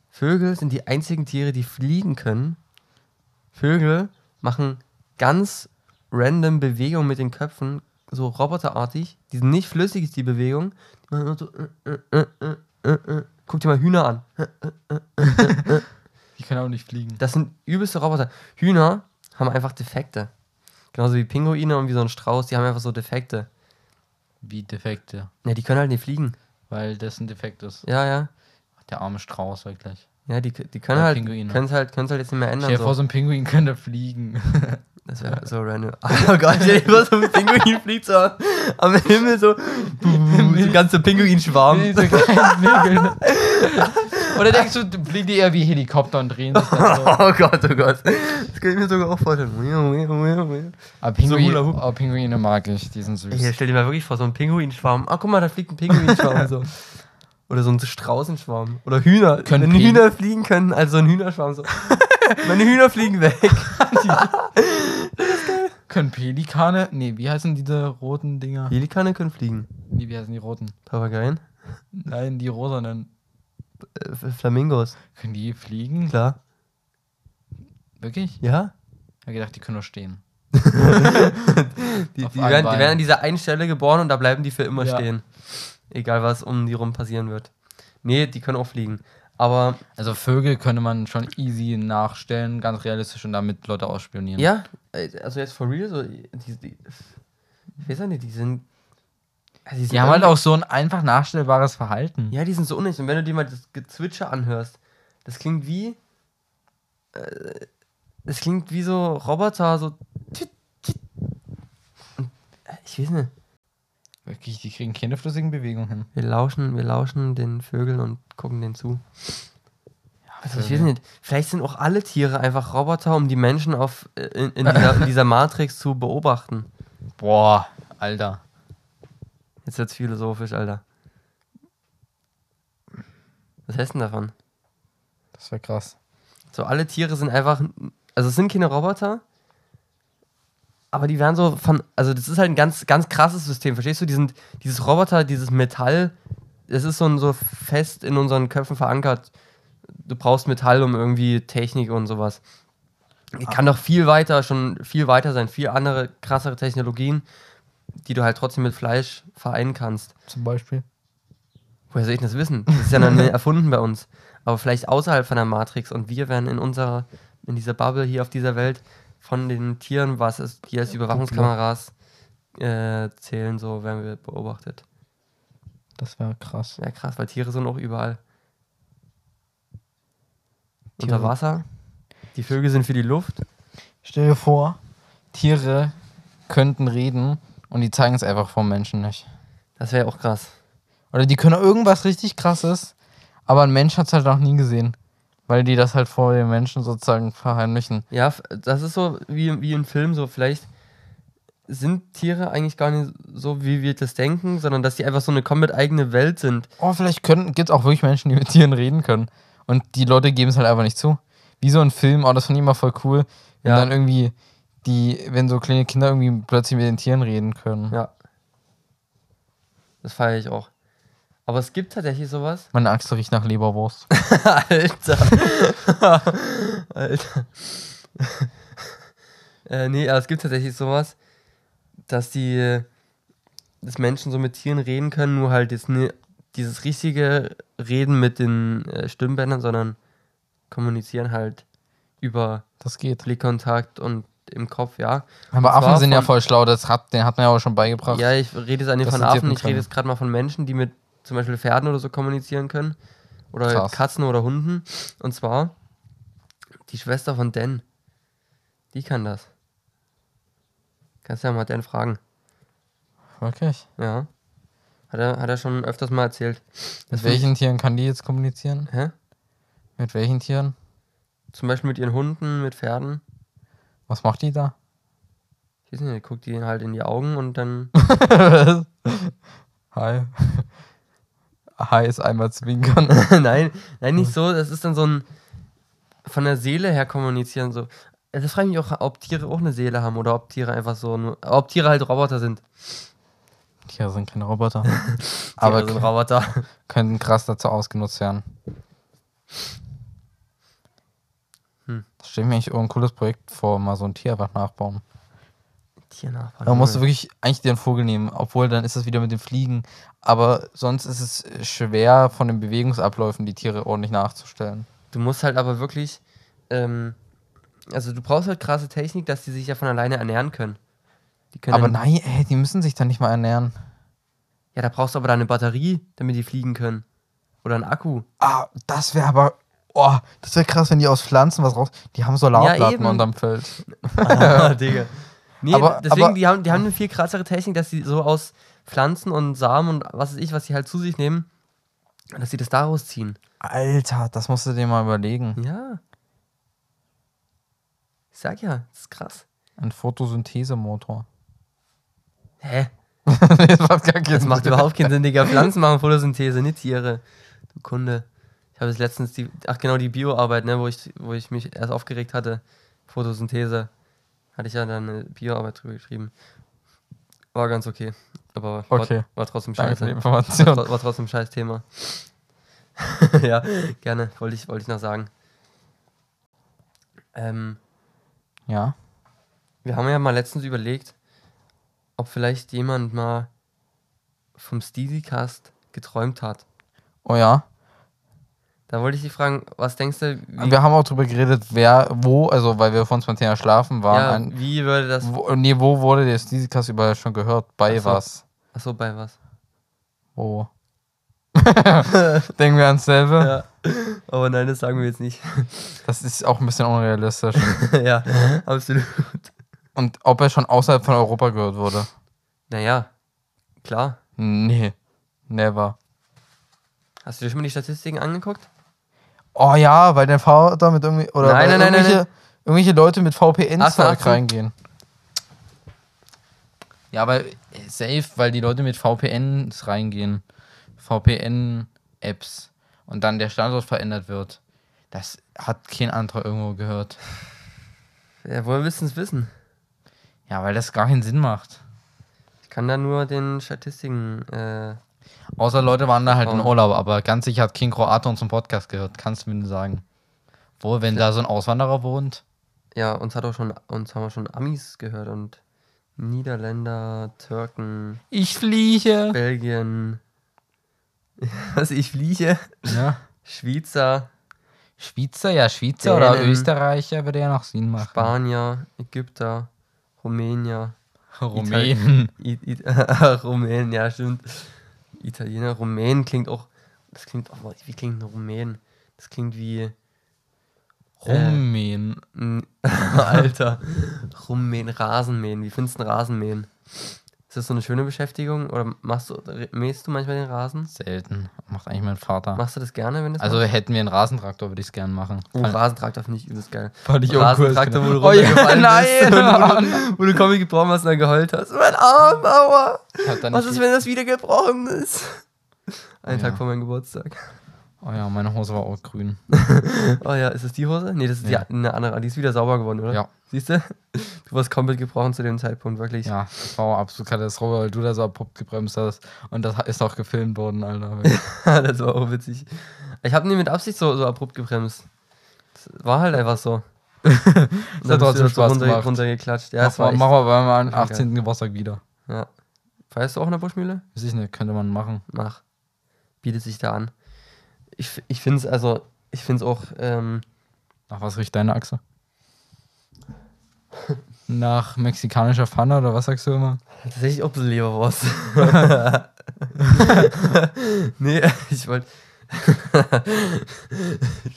Speaker 2: Vögel sind die einzigen Tiere, die fliegen können. Vögel machen ganz random Bewegungen mit den Köpfen, so roboterartig. Die sind nicht flüssig, ist die Bewegung. Die machen immer so, äh, äh, äh, äh, äh. Guck dir mal Hühner an.
Speaker 1: Die können auch nicht fliegen.
Speaker 2: Das sind übelste Roboter. Hühner haben einfach Defekte. Genauso wie Pinguine und wie so ein Strauß, die haben einfach so Defekte.
Speaker 1: Wie Defekte.
Speaker 2: Ja, die können halt nicht fliegen.
Speaker 1: Weil das ein Defekt ist.
Speaker 2: Ja, ja.
Speaker 1: Der arme Strauß wirklich.
Speaker 2: Ja, die, die können
Speaker 1: Oder
Speaker 2: halt,
Speaker 1: Pinguine.
Speaker 2: können es halt, können's halt jetzt nicht mehr ändern.
Speaker 1: Stell dir vor,
Speaker 2: So.
Speaker 1: so ein Pinguin könnte fliegen.
Speaker 2: Das wäre so random. Oh Gott, stell dir vor, so ein Pinguin fliegt so am Himmel so. so ganze Pinguinschwarm.
Speaker 1: Kleinen Vögel. Oder denkst du, fliegen die eher wie Helikopter und drehen sich dann so?
Speaker 2: Oh Gott, oh Gott. Das kann ich mir sogar auch vorstellen.
Speaker 1: Aber Pinguin,
Speaker 2: Hoop.
Speaker 1: oh, Pinguine mag ich, die sind süß.
Speaker 2: Ey, stell dir mal wirklich vor, so ein Pinguinschwarm. Ah, guck mal, da fliegt ein Pinguinschwarm. so. Oder so ein Straußenschwarm. Oder Hühner.
Speaker 1: Können
Speaker 2: Wenn Hühner fliegen können, also so ein Hühnerschwarm. So. Meine Hühner fliegen weg.
Speaker 1: Können Pelikane, nee, wie heißen diese roten Dinger?
Speaker 2: Pelikane können fliegen.
Speaker 1: Nee, wie heißen die roten?
Speaker 2: Papageien.
Speaker 1: Nein, die rosanen.
Speaker 2: Äh, Flamingos.
Speaker 1: Können die fliegen?
Speaker 2: Klar.
Speaker 1: Wirklich?
Speaker 2: Ja?
Speaker 1: Ich hab gedacht, die können nur stehen.
Speaker 2: Die, die, werden, die werden an dieser einen Stelle geboren und da bleiben die für immer
Speaker 1: Ja.
Speaker 2: stehen. Egal, was um die rum passieren wird. Nee, die können auch fliegen. Aber
Speaker 1: Also Vögel könnte man schon easy nachstellen, ganz realistisch und damit Leute ausspionieren.
Speaker 2: ja, äh, also jetzt for real, so, die, die, ich weiß ja nicht, die sind. Also sind
Speaker 1: Die haben halt auch so ein einfach nachstellbares Verhalten.
Speaker 2: Ja, die sind so unnötig. Und wenn du dir mal das Gezwitscher anhörst, das klingt wie. Äh, das klingt wie so Roboter, so. äh, Ich weiß nicht.
Speaker 1: Wirklich, die kriegen keine flüssigen Bewegungen hin.
Speaker 2: Wir lauschen, wir lauschen den Vögeln und gucken denen zu. Also ich weiß nicht, vielleicht sind auch alle Tiere einfach Roboter, um die Menschen auf, äh, in, in, dieser, in dieser Matrix zu beobachten.
Speaker 1: Boah, Alter.
Speaker 2: Jetzt wird's philosophisch, Alter. Was heißt denn davon?
Speaker 1: Das wäre krass.
Speaker 2: So, alle Tiere sind einfach, also es sind keine Roboter, aber die werden so von, also das ist halt ein ganz, ganz krasses System, verstehst du? Die sind, dieses Roboter, dieses Metall, das ist so, ein- so fest in unseren Köpfen verankert. Du brauchst Metall, um irgendwie Technik und sowas. Kann doch viel weiter, schon viel weiter sein, viel andere, krassere Technologien, die du halt trotzdem mit Fleisch vereinen kannst.
Speaker 1: Zum Beispiel.
Speaker 2: Woher soll ich das wissen? Das ist ja noch nicht erfunden bei uns. Aber vielleicht außerhalb von der Matrix und wir werden in unserer, in dieser Bubble hier auf dieser Welt von den Tieren, was es, die als Überwachungskameras äh, zählen, so werden wir beobachtet.
Speaker 1: Das wäre krass.
Speaker 2: Ja, krass, weil Tiere sind auch überall.
Speaker 1: Tiere-
Speaker 2: Unter Wasser. Die Vögel sind für die Luft.
Speaker 1: Stell dir vor, Tiere könnten reden und die zeigen es einfach vom Menschen nicht.
Speaker 2: Das wäre auch krass.
Speaker 1: Oder die können irgendwas richtig krasses, Aber ein Mensch hat es halt noch nie gesehen. Weil die das halt vor den Menschen sozusagen verheimlichen.
Speaker 2: Ja, das ist so wie, wie im Film, so vielleicht sind Tiere eigentlich gar nicht so, wie wir das denken, sondern dass die einfach so eine komplett eigene Welt sind.
Speaker 1: Oh, vielleicht gibt es auch wirklich Menschen, die mit Tieren reden können. Und die Leute geben es halt einfach nicht zu. Wie so ein Film, oh, das fand ich immer voll cool. Wenn
Speaker 2: Ja.
Speaker 1: dann irgendwie die, wenn so kleine Kinder irgendwie plötzlich mit den Tieren reden können.
Speaker 2: Ja. Das feiere ich auch. Aber es gibt tatsächlich sowas.
Speaker 1: Meine Axt riecht nach Leberwurst.
Speaker 2: Alter. Alter. äh, nee, aber es gibt tatsächlich sowas, dass die dass Menschen so mit Tieren reden können, nur halt jetzt nie dieses richtige Reden mit den äh, Stimmbändern, sondern kommunizieren halt über
Speaker 1: Das geht.
Speaker 2: Blickkontakt und im Kopf, ja.
Speaker 1: Aber Affen sind ja voll schlau, das hat, den hat man ja auch schon beigebracht.
Speaker 2: Ja, ich rede jetzt nicht
Speaker 1: dass
Speaker 2: von Affen, ich rede jetzt gerade mal von Menschen, die mit zum Beispiel Pferden oder so kommunizieren können. Oder
Speaker 1: Krass.
Speaker 2: Katzen oder Hunden. Und zwar die Schwester von Dan. Die kann das. Kannst ja mal Dan fragen.
Speaker 1: Wirklich?
Speaker 2: Ja. Hat er, hat er schon öfters mal erzählt.
Speaker 1: Mit welchen Tieren kann die jetzt kommunizieren?
Speaker 2: Hä?
Speaker 1: Mit welchen Tieren?
Speaker 2: Zum Beispiel mit ihren Hunden, mit Pferden.
Speaker 1: Was macht die da?
Speaker 2: Ich weiß nicht, guckt die halt in die Augen und dann.
Speaker 1: Hi. Hi ist einmal zwinkern.
Speaker 2: nein, nein, nicht so. Das ist dann so ein von der Seele her kommunizieren. So. Das frage ich mich auch, ob Tiere auch eine Seele haben oder ob Tiere einfach so nur. Ob Tiere halt Roboter sind.
Speaker 1: Tiere sind keine Roboter.
Speaker 2: Tiere
Speaker 1: Aber
Speaker 2: sind Roboter.
Speaker 1: können krass dazu ausgenutzt werden. Ich mir eigentlich ein cooles Projekt vor, mal so ein Tier einfach nachbauen.
Speaker 2: Tiernachbarn.
Speaker 1: Da musst du wirklich eigentlich dir einen Vogel nehmen, obwohl dann ist es wieder mit dem Fliegen. Aber sonst ist es schwer, von den Bewegungsabläufen die Tiere ordentlich nachzustellen.
Speaker 2: Du musst halt aber wirklich. Ähm, also du brauchst halt krasse Technik, dass die sich ja von alleine ernähren können. Können
Speaker 1: Aber nein, ey, die müssen sich dann nicht mal ernähren.
Speaker 2: Ja, da brauchst du aber dann eine Batterie, damit die fliegen können. Oder einen Akku.
Speaker 1: Ah, das wäre aber. Oh, das wäre krass, wenn die aus Pflanzen was raus. Die haben
Speaker 2: Ja,
Speaker 1: Solarplatten
Speaker 2: eben.
Speaker 1: unterm Feld.
Speaker 2: Ah, Digga. Nee,
Speaker 1: Aber-
Speaker 2: deswegen,
Speaker 1: aber-
Speaker 2: die, haben, die haben eine viel krassere Technik, dass sie so aus Pflanzen und Samen und was weiß ich, was sie halt zu sich nehmen, dass sie das daraus ziehen.
Speaker 1: Alter, das musst du dir mal überlegen.
Speaker 2: Ja. Ich sag ja, das ist krass.
Speaker 1: Ein Photosynthesemotor.
Speaker 2: Hä?
Speaker 1: das macht gar keinen
Speaker 2: Das macht
Speaker 1: Sinn.
Speaker 2: überhaupt keinen Sinn, Digga. Pflanzen machen Photosynthese, nicht Tiere. Du Kunde. Ich habe jetzt letztens die, ach genau, die Bioarbeit, ne, wo ich, wo ich mich erst aufgeregt hatte. Photosynthese. Hatte ich ja dann eine Bioarbeit drüber geschrieben. War ganz okay. Aber
Speaker 1: Okay.
Speaker 2: war, war trotzdem scheiße. War, war trotzdem scheiß Thema. ja, gerne. Wollte ich, wollte ich noch sagen. Ähm,
Speaker 1: Ja.
Speaker 2: wir haben ja mal letztens überlegt, ob vielleicht jemand mal vom Steezycast geträumt hat.
Speaker 1: Oh ja.
Speaker 2: Da wollte ich dich fragen, was denkst du,
Speaker 1: Wir haben auch drüber geredet, wer, wo, also weil wir beim Thema Schlafen waren.
Speaker 2: ja,
Speaker 1: ein,
Speaker 2: wie würde das.
Speaker 1: wo, nee, wo wurde der Steezycast überall schon gehört? Bei
Speaker 2: Ach so.
Speaker 1: was?
Speaker 2: Achso, bei was?
Speaker 1: Wo? Denken wir ans selbe?
Speaker 2: Ja. Aber nein, das sagen wir jetzt nicht.
Speaker 1: Das ist auch ein bisschen unrealistisch.
Speaker 2: ja, absolut.
Speaker 1: Und ob er schon außerhalb von Europa gehört wurde?
Speaker 2: Naja, klar.
Speaker 1: Nee. Never.
Speaker 2: Hast du dir schon mal die Statistiken angeguckt?
Speaker 1: Oh ja, weil dein Vater mit irgendwie. Oder
Speaker 2: Nein, nein, nein,
Speaker 1: irgendwelche,
Speaker 2: nein,
Speaker 1: irgendwelche Leute mit VPN-Zeug reingehen. Ja, aber safe, weil die Leute mit VPNs reingehen. VPN-Apps. Und dann der Standort verändert wird. Das hat kein anderer irgendwo gehört.
Speaker 2: Ja, woher willst du es wissen?
Speaker 1: Ja, weil das gar keinen Sinn macht.
Speaker 2: Ich kann da nur den Statistiken. Äh,
Speaker 1: Außer Leute waren da halt in
Speaker 2: Oh.
Speaker 1: Urlaub, aber ganz sicher hat King Kroater unseren Podcast gehört, kannst du mir nur sagen. Wo, wenn da so ein Auswanderer wohnt?
Speaker 2: ja, uns hat auch schon, uns haben wir schon Amis gehört und Niederländer, Türken,
Speaker 1: Ich fliege.
Speaker 2: Belgien. Was ich fliege?
Speaker 1: Ja.
Speaker 2: Schweizer,
Speaker 1: Schweizer, ja, Schweizer oder
Speaker 2: Dänen.
Speaker 1: Österreicher würde ja noch Sinn machen.
Speaker 2: Spanier, Ägypter, Rumänier.
Speaker 1: Rumänen.
Speaker 2: I, I, Rumänen, ja, stimmt. Italiener, Rumänen klingt auch. Das klingt auch. Wie klingt ein Rumän? Das klingt wie.
Speaker 1: Rumänen.
Speaker 2: Mm, Alter. Rummähen, Rasenmähen. Wie findest du ein Rasenmähen? Ist das so eine schöne Beschäftigung? Oder machst du, mähst du manchmal den Rasen?
Speaker 1: Selten. Macht eigentlich mein Vater.
Speaker 2: Machst du das gerne, wenn du
Speaker 1: Also hätten wir einen Rasentraktor, würde ich es gerne machen.
Speaker 2: Oh,
Speaker 1: Fand-
Speaker 2: Rasentraktor finde ich übelst geil.
Speaker 1: Fand ich.
Speaker 2: Rasentraktor, wo du
Speaker 1: Oh ja,
Speaker 2: bist.
Speaker 1: nein.
Speaker 2: Wo, du, wo du Comic gebrochen hast und dann geheult hast. Mein Arm, aua. Was ist, wenn das wieder gebrochen ist? Einen
Speaker 1: Oh
Speaker 2: Tag
Speaker 1: ja.
Speaker 2: vor meinem Geburtstag.
Speaker 1: Oh ja, meine Hose war auch grün.
Speaker 2: Oh ja, ist das die Hose? Nee, das ist
Speaker 1: Ja.
Speaker 2: die, eine andere. Die ist wieder sauber geworden, oder?
Speaker 1: Ja.
Speaker 2: Siehst du? Du warst komplett gebrochen zu dem Zeitpunkt, wirklich.
Speaker 1: Ja, das war absolut Katastrophe, weil du da so abrupt gebremst hast. Und das ist auch gefilmt worden, Alter.
Speaker 2: das war auch witzig. Ich habe nie mit Absicht so, so abrupt gebremst. Das war halt einfach so.
Speaker 1: Das hat trotzdem Spaß
Speaker 2: runter,
Speaker 1: gemacht.
Speaker 2: runtergeklatscht. Ja, es war
Speaker 1: wir aber mal
Speaker 2: geil.
Speaker 1: 18. Geburtstag wieder.
Speaker 2: ja. Feierst du auch in der Buschmühle?
Speaker 1: Weiß ich nicht, könnte man machen.
Speaker 2: Mach. Bietet sich da an. Ich, ich finde es also, ich finde es auch, ähm,
Speaker 1: Nach was riecht deine Achse? Nach mexikanischer Pfanne oder was sagst du immer?
Speaker 2: tatsächlich auch ein bisschen Leberwurst. nee, ich wollte.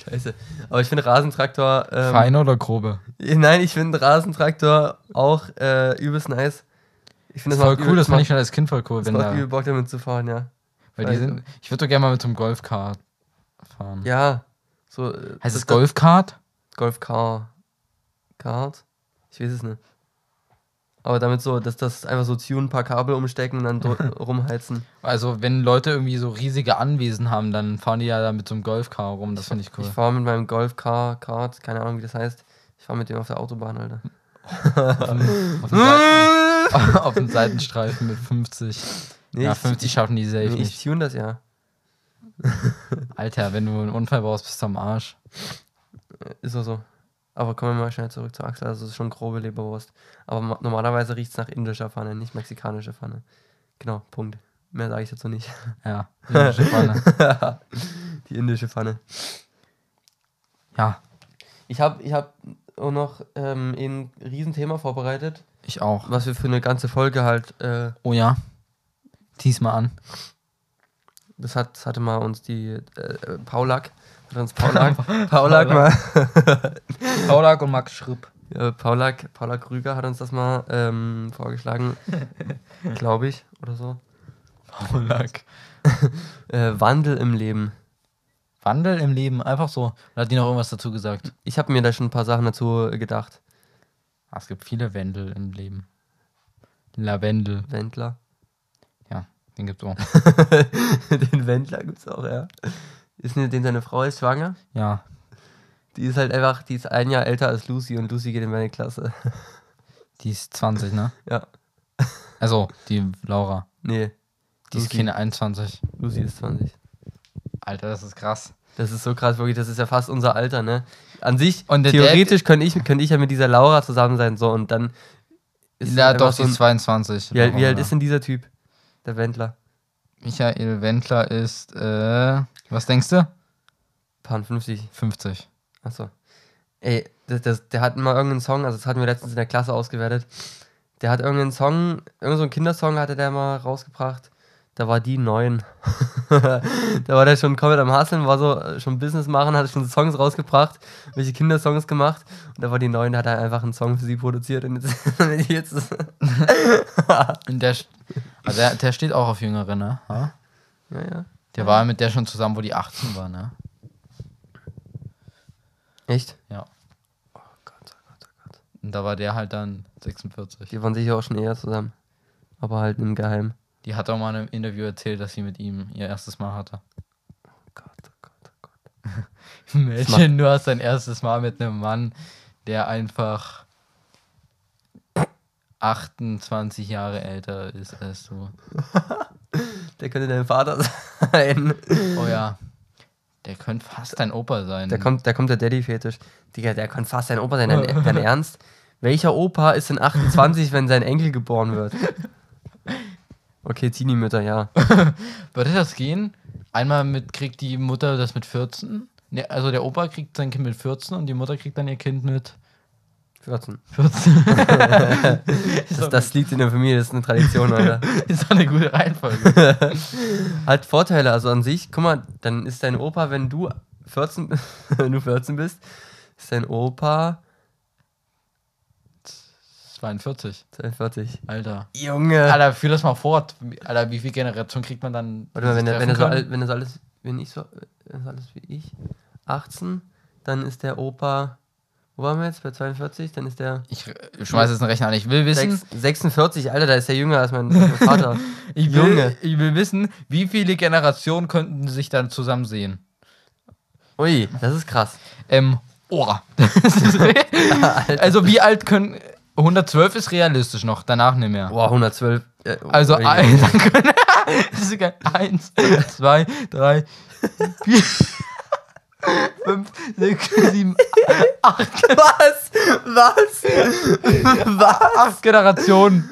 Speaker 2: Scheiße. Aber ich finde Rasentraktor. Ähm,
Speaker 1: Feine oder grobe?
Speaker 2: Nein, ich finde Rasentraktor auch äh, übelst nice. Ich finde
Speaker 1: Das ist voll cool, das fand ich schon als Kind voll cool.
Speaker 2: das macht übel Bock damit zu fahren, ja.
Speaker 1: weil die sind, ich würde doch gerne mal mit so einem Golfkart fahren.
Speaker 2: Ja. So, äh,
Speaker 1: Heißt es
Speaker 2: das-
Speaker 1: Golfkart?
Speaker 2: Golf-Car. Kart? Ich weiß es nicht. Aber damit so, dass das einfach so tune, ein paar Kabel umstecken und dann rumheizen.
Speaker 1: Also, wenn Leute irgendwie so riesige Anwesen haben, dann fahren die ja da mit so einem Golfkar rum. Das finde ich cool.
Speaker 2: Ich fahre mit meinem Golf-Car, Kart, keine Ahnung, wie das heißt. Ich fahre mit dem auf der Autobahn, Alter.
Speaker 1: auf, den Seiten, auf den Seitenstreifen mit 50.
Speaker 2: Nee,
Speaker 1: ja,
Speaker 2: ich-
Speaker 1: 50 schaffen die safe
Speaker 2: Nee, ich
Speaker 1: nicht.
Speaker 2: tune das ja.
Speaker 1: Alter, wenn du einen Unfall baust, bist du am Arsch.
Speaker 2: Ist auch so. Aber kommen wir mal schnell zurück zur Achse. Also, es ist schon grobe Leberwurst. Aber ma- normalerweise riecht es nach indischer Pfanne, nicht mexikanischer Pfanne. Genau, Punkt. Mehr sage ich dazu nicht.
Speaker 1: Ja, indische Pfanne.
Speaker 2: Die indische Pfanne.
Speaker 1: Ja,
Speaker 2: Ich habe ich hab auch noch ähm, ein Riesenthema vorbereitet,
Speaker 1: ich auch.
Speaker 2: was wir für eine ganze Folge halt. Äh,
Speaker 1: Oh ja. Zieh's mal an.
Speaker 2: das, hat, das hatte mal uns die äh, Paulak. Uns Paulak, Paulak mal.
Speaker 1: Paulak und Max Schrupp.
Speaker 2: Ja, Paulak, Paulak Krüger hat uns das mal ähm, vorgeschlagen. Glaube ich, oder so.
Speaker 1: Paulak.
Speaker 2: Äh, Wandel im Leben.
Speaker 1: Wandel im Leben, einfach so. Oder hat die noch irgendwas dazu gesagt?
Speaker 2: Ich habe mir da schon ein paar Sachen dazu gedacht.
Speaker 1: Ah, es gibt viele Wendel im Leben. Lavendel.
Speaker 2: Wendler.
Speaker 1: Ja, den gibt's auch.
Speaker 2: Den Wendler gibt's auch, ja. Ist nicht, den seine Frau ist schwanger?
Speaker 1: Ja,
Speaker 2: Die ist halt einfach, die ist ein Jahr älter als Lucy und Lucy geht in meine Klasse.
Speaker 1: die ist 20, ne?
Speaker 2: Ja.
Speaker 1: Also, die Laura.
Speaker 2: Nee,
Speaker 1: Die ist
Speaker 2: Lucy.
Speaker 1: keine 21.
Speaker 2: Lucy ist 20.
Speaker 1: Alter, das ist krass.
Speaker 2: Das ist so krass, wirklich, das ist ja fast unser Alter, ne? An sich,
Speaker 1: Und
Speaker 2: theoretisch könnte ich, könnte ich ja mit dieser Laura zusammen sein, so, und dann ist
Speaker 1: ja, doch,
Speaker 2: so
Speaker 1: die
Speaker 2: ein,
Speaker 1: ist 22.
Speaker 2: wie, alt, wie alt ist denn dieser Typ? Der Wendler.
Speaker 1: Michael Wendler ist, äh, was denkst du?
Speaker 2: Pan 50.
Speaker 1: 50.
Speaker 2: Achso. Ey, das, das, der hat mal irgendeinen Song, also das hatten wir letztens in der Klasse ausgewertet. Der hat irgendeinen Song, irgendeinen so einen Kindersong hatte der mal rausgebracht. Da war die neun. da war der schon komplett am Hasseln, war so äh, schon Business machen, hat schon Songs rausgebracht, welche Kindersongs gemacht. Und da war die neun, da hat er einfach einen Song für sie produziert. Und jetzt, jetzt
Speaker 1: Und der, also der, der steht auch auf Jüngere, ne? Ha?
Speaker 2: ja, ja.
Speaker 1: Der war mit der schon zusammen, wo die 18 war, ne?
Speaker 2: Echt?
Speaker 1: Ja.
Speaker 2: Oh Gott, oh Gott, oh Gott.
Speaker 1: Und da war der halt dann 46.
Speaker 2: Die waren sicher auch schon eher zusammen. Aber halt im Geheim.
Speaker 1: Die hat auch mal in einem Interview erzählt, dass sie mit ihm ihr erstes Mal hatte.
Speaker 2: Oh Gott, oh Gott, oh Gott.
Speaker 1: Imagine, du hast dein erstes Mal mit einem Mann, der einfach 28 Jahre älter ist als du.
Speaker 2: Der könnte dein Vater sein.
Speaker 1: Oh ja. Der könnte fast dein Opa sein.
Speaker 2: Da kommt, da kommt der Daddy-Fetisch. Digga, der kann fast sein Opa sein. Dein, dein Ernst? Welcher Opa ist in 28, wenn sein Enkel geboren wird? Okay, Teenie-Mütter, ja.
Speaker 1: Würde das gehen? Einmal mit kriegt die Mutter das mit 14. Ne, also der Opa kriegt sein Kind mit 14 und die Mutter kriegt dann ihr Kind mit
Speaker 2: 14.
Speaker 1: 14.
Speaker 2: Das, das liegt in der Familie, das ist eine Tradition, Alter.
Speaker 1: ist doch eine gute Reihenfolge.
Speaker 2: Hat Vorteile, also an sich, guck mal, dann ist dein Opa, wenn du 14, wenn du 14 bist, ist dein Opa
Speaker 1: 42.
Speaker 2: 42.
Speaker 1: Alter.
Speaker 2: Junge.
Speaker 1: Alter, führ das mal fort. Alter, wie viel Generation kriegt man dann?
Speaker 2: Warte mal, wenn, er, wenn, er so alt, wenn das alles, wenn ich so, wenn das alles wie ich, 18, dann ist der Opa, wo waren wir jetzt, bei 42, dann ist der
Speaker 1: Ich äh, schmeiß jetzt einen Rechner an. Ich will wissen,
Speaker 2: sechs- 46, Alter, da ist der jünger als mein, mein Vater.
Speaker 1: ich will,
Speaker 2: Junge.
Speaker 1: ich will wissen, wie viele Generationen könnten sich dann zusammen sehen?
Speaker 2: Ui, das ist krass.
Speaker 1: Ähm, oh. Also wie alt können 112 ist realistisch noch, danach nicht mehr.
Speaker 2: Boah, 112. äh,
Speaker 1: Also
Speaker 2: ui.
Speaker 1: ein, dann können, das ist geil. eins, zwei, drei, vier, fünf, sechs, sieben,
Speaker 2: Was? Was? Was?
Speaker 1: acht Generationen.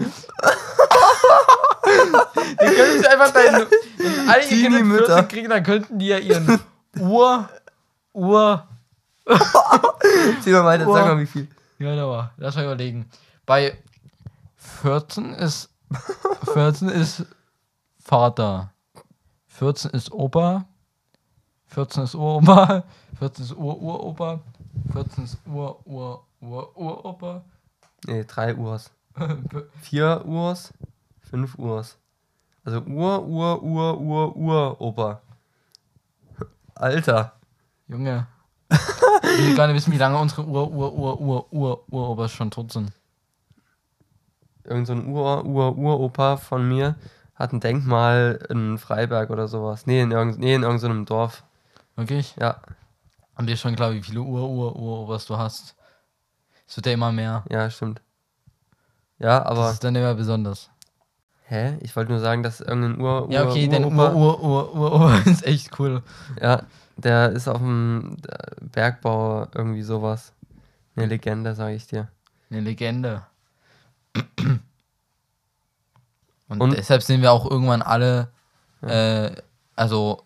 Speaker 1: Die können sich einfach deine, wenn alle ihre Kinder. 14 kriegen, dann könnten die ja ihren Ur, Ur,
Speaker 2: Zieh mal weiter,
Speaker 1: Boah.
Speaker 2: sag mal wie viel.
Speaker 1: ja, war, lass mal überlegen. Bei 14 ist, 14 ist Vater, 14 ist Opa, 14 ist Uropa, 14 ist Ur-Uropa, 14 ist Ur-Ur-Ur-Uropa,
Speaker 2: Nee, drei Urs. Vier Urs, fünf Urs. Also Ur, Ur, Ur, Ur, Ur, Opa. Alter.
Speaker 1: Junge. Ich will gar nicht wissen, wie lange unsere Ur-Ur-Ur-Ur-Ur-Uropas schon tot sind.
Speaker 2: Irgend so ein Ur, Ur, Uropa von mir hat ein Denkmal in Freiberg oder sowas. Nee, in, irgend, nee, in irgendeinem Dorf.
Speaker 1: Wirklich?
Speaker 2: Ja,
Speaker 1: Und dir schon klar, wie viele Ur-Ur-Uropas du hast. Es wird ja immer mehr.
Speaker 2: ja, stimmt. Ja,
Speaker 1: Das
Speaker 2: aber.
Speaker 1: ist dann immer besonders.
Speaker 2: Hä? Ich wollte nur sagen, dass irgendein Ur, Ur,
Speaker 1: Ja, okay, dein
Speaker 2: Uropa-
Speaker 1: Ur-Ur-Ur-Ur ist echt cool.
Speaker 2: Ja, der ist auf dem äh, Bergbau irgendwie sowas. Eine Legende, sage ich dir.
Speaker 1: Eine Legende. Und,
Speaker 2: Und-
Speaker 1: deshalb sind wir auch irgendwann alle, äh, also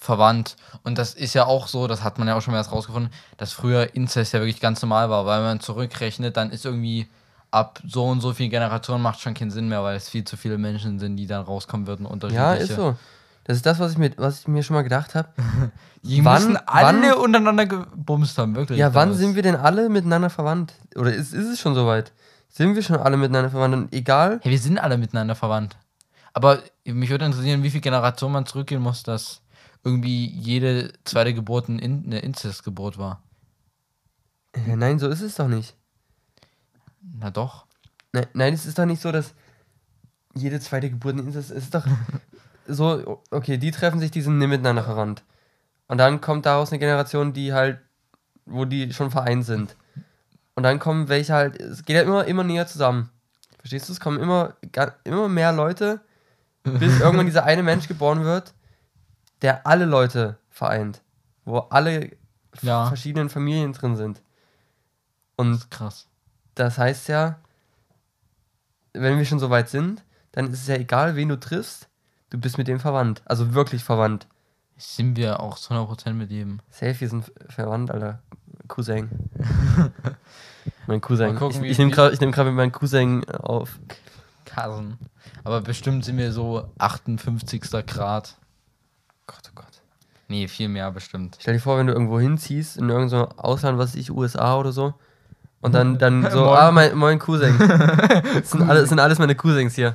Speaker 1: verwandt. Und das ist ja auch so, das hat man ja auch schon mal erst rausgefunden, dass früher Inzest ja wirklich ganz normal war, weil man zurückrechnet, dann ist irgendwie ab so und so viel Generationen macht schon keinen Sinn mehr, weil es viel zu viele Menschen sind, die dann rauskommen würden.
Speaker 2: Ja,
Speaker 1: Unterschiedliche.
Speaker 2: ist so. Das ist das, was ich mir, was ich mir schon mal gedacht habe.
Speaker 1: Die
Speaker 2: Wann-
Speaker 1: müssen alle
Speaker 2: wann-
Speaker 1: untereinander gebumst haben, wirklich.
Speaker 2: Ja, wann sind wir denn alle miteinander verwandt? Oder ist, ist es schon soweit? Sind wir schon alle miteinander verwandt? Und egal,
Speaker 1: Hey, wir sind alle miteinander verwandt. Aber mich würde interessieren, wie viel Generation man zurückgehen muss, dass irgendwie jede zweite Geburt ein In eine Inzestgeburt war.
Speaker 2: nein, so ist es doch nicht.
Speaker 1: Na doch.
Speaker 2: Nein, nein, es ist doch nicht so, dass jede zweite Geburt ein Inzest es ist doch so, okay, die treffen sich, die sind nicht miteinander verwandt. Und dann kommt daraus eine Generation, die halt, wo die schon vereint sind. Und dann kommen welche halt, es geht ja immer, immer näher zusammen. Verstehst du? Es kommen immer, immer mehr Leute, bis irgendwann dieser eine Mensch geboren wird, der alle Leute vereint. Wo alle
Speaker 1: Ja.
Speaker 2: verschiedenen Familien drin sind. Und
Speaker 1: Krass.
Speaker 2: das heißt ja, wenn wir schon so weit sind, dann ist es ja egal, wen du triffst, du bist mit dem verwandt. Also wirklich verwandt.
Speaker 1: Sind wir auch zu 100% mit jedem.
Speaker 2: Safe, wir sind verwandt, Alter. Cousin. mein Cousin.
Speaker 1: Gucken,
Speaker 2: ich ich nehme gerade nehm mit meinem Cousin auf.
Speaker 1: Kassen. Aber bestimmt sind wir so 58. Grad.
Speaker 2: Gott, oh Gott.
Speaker 1: Nee, viel mehr bestimmt.
Speaker 2: Stell dir vor, wenn du irgendwo hinziehst, in irgendein so Ausland, was ich, USA oder so. Und dann, dann so,
Speaker 1: Moin.
Speaker 2: ah, mein, mein Cousin. Das sind, alle, das sind alles meine Cousins hier.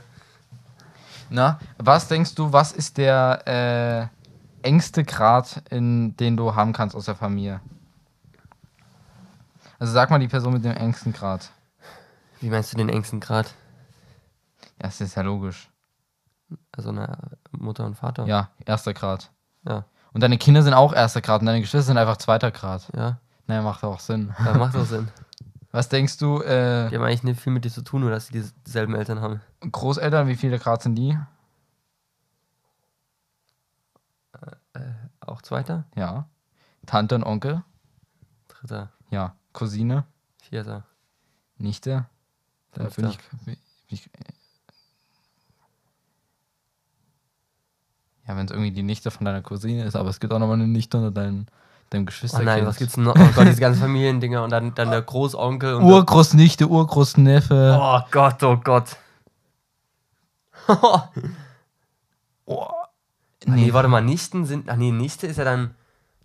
Speaker 1: Na, was denkst du, was ist der äh, engste Grad, in den du haben kannst aus der Familie? Also sag mal die Person mit dem engsten Grad.
Speaker 2: Wie meinst du den engsten Grad?
Speaker 1: Ja, das ist ja logisch.
Speaker 2: Also na, Mutter und Vater.
Speaker 1: Ja, erster Grad.
Speaker 2: Ja.
Speaker 1: Und deine Kinder sind auch erster Grad und deine Geschwister sind einfach zweiter Grad.
Speaker 2: Ja,
Speaker 1: Naja, macht auch Sinn.
Speaker 2: ja macht auch Sinn.
Speaker 1: Was denkst du, äh,
Speaker 2: Die haben eigentlich nicht viel mit dir zu tun, nur dass sie dieselben Eltern haben.
Speaker 1: Großeltern, wie viele Grad sind die?
Speaker 2: Auch zweiter,
Speaker 1: Ja. Tante und Onkel?
Speaker 2: dritter,
Speaker 1: Ja. Cousine?
Speaker 2: vierter.
Speaker 1: Nichte? Da bin ich, bin ich. Ja, wenn es irgendwie die Nichte von deiner Cousine ist, aber es gibt auch nochmal eine Nichte unter deinem, deinem
Speaker 2: Oh
Speaker 1: Geschwisterkind.
Speaker 2: nein, was gibt's denn noch? Oh Gott, diese ganzen Familiendinger und dann, dann der Großonkel und der,
Speaker 1: Urgroßnichte, Urgroßneffe.
Speaker 2: Oh Gott, oh Gott.
Speaker 1: Oh.
Speaker 2: nee. warte mal, Nichten sind. Ach nee, Nichte ist ja dann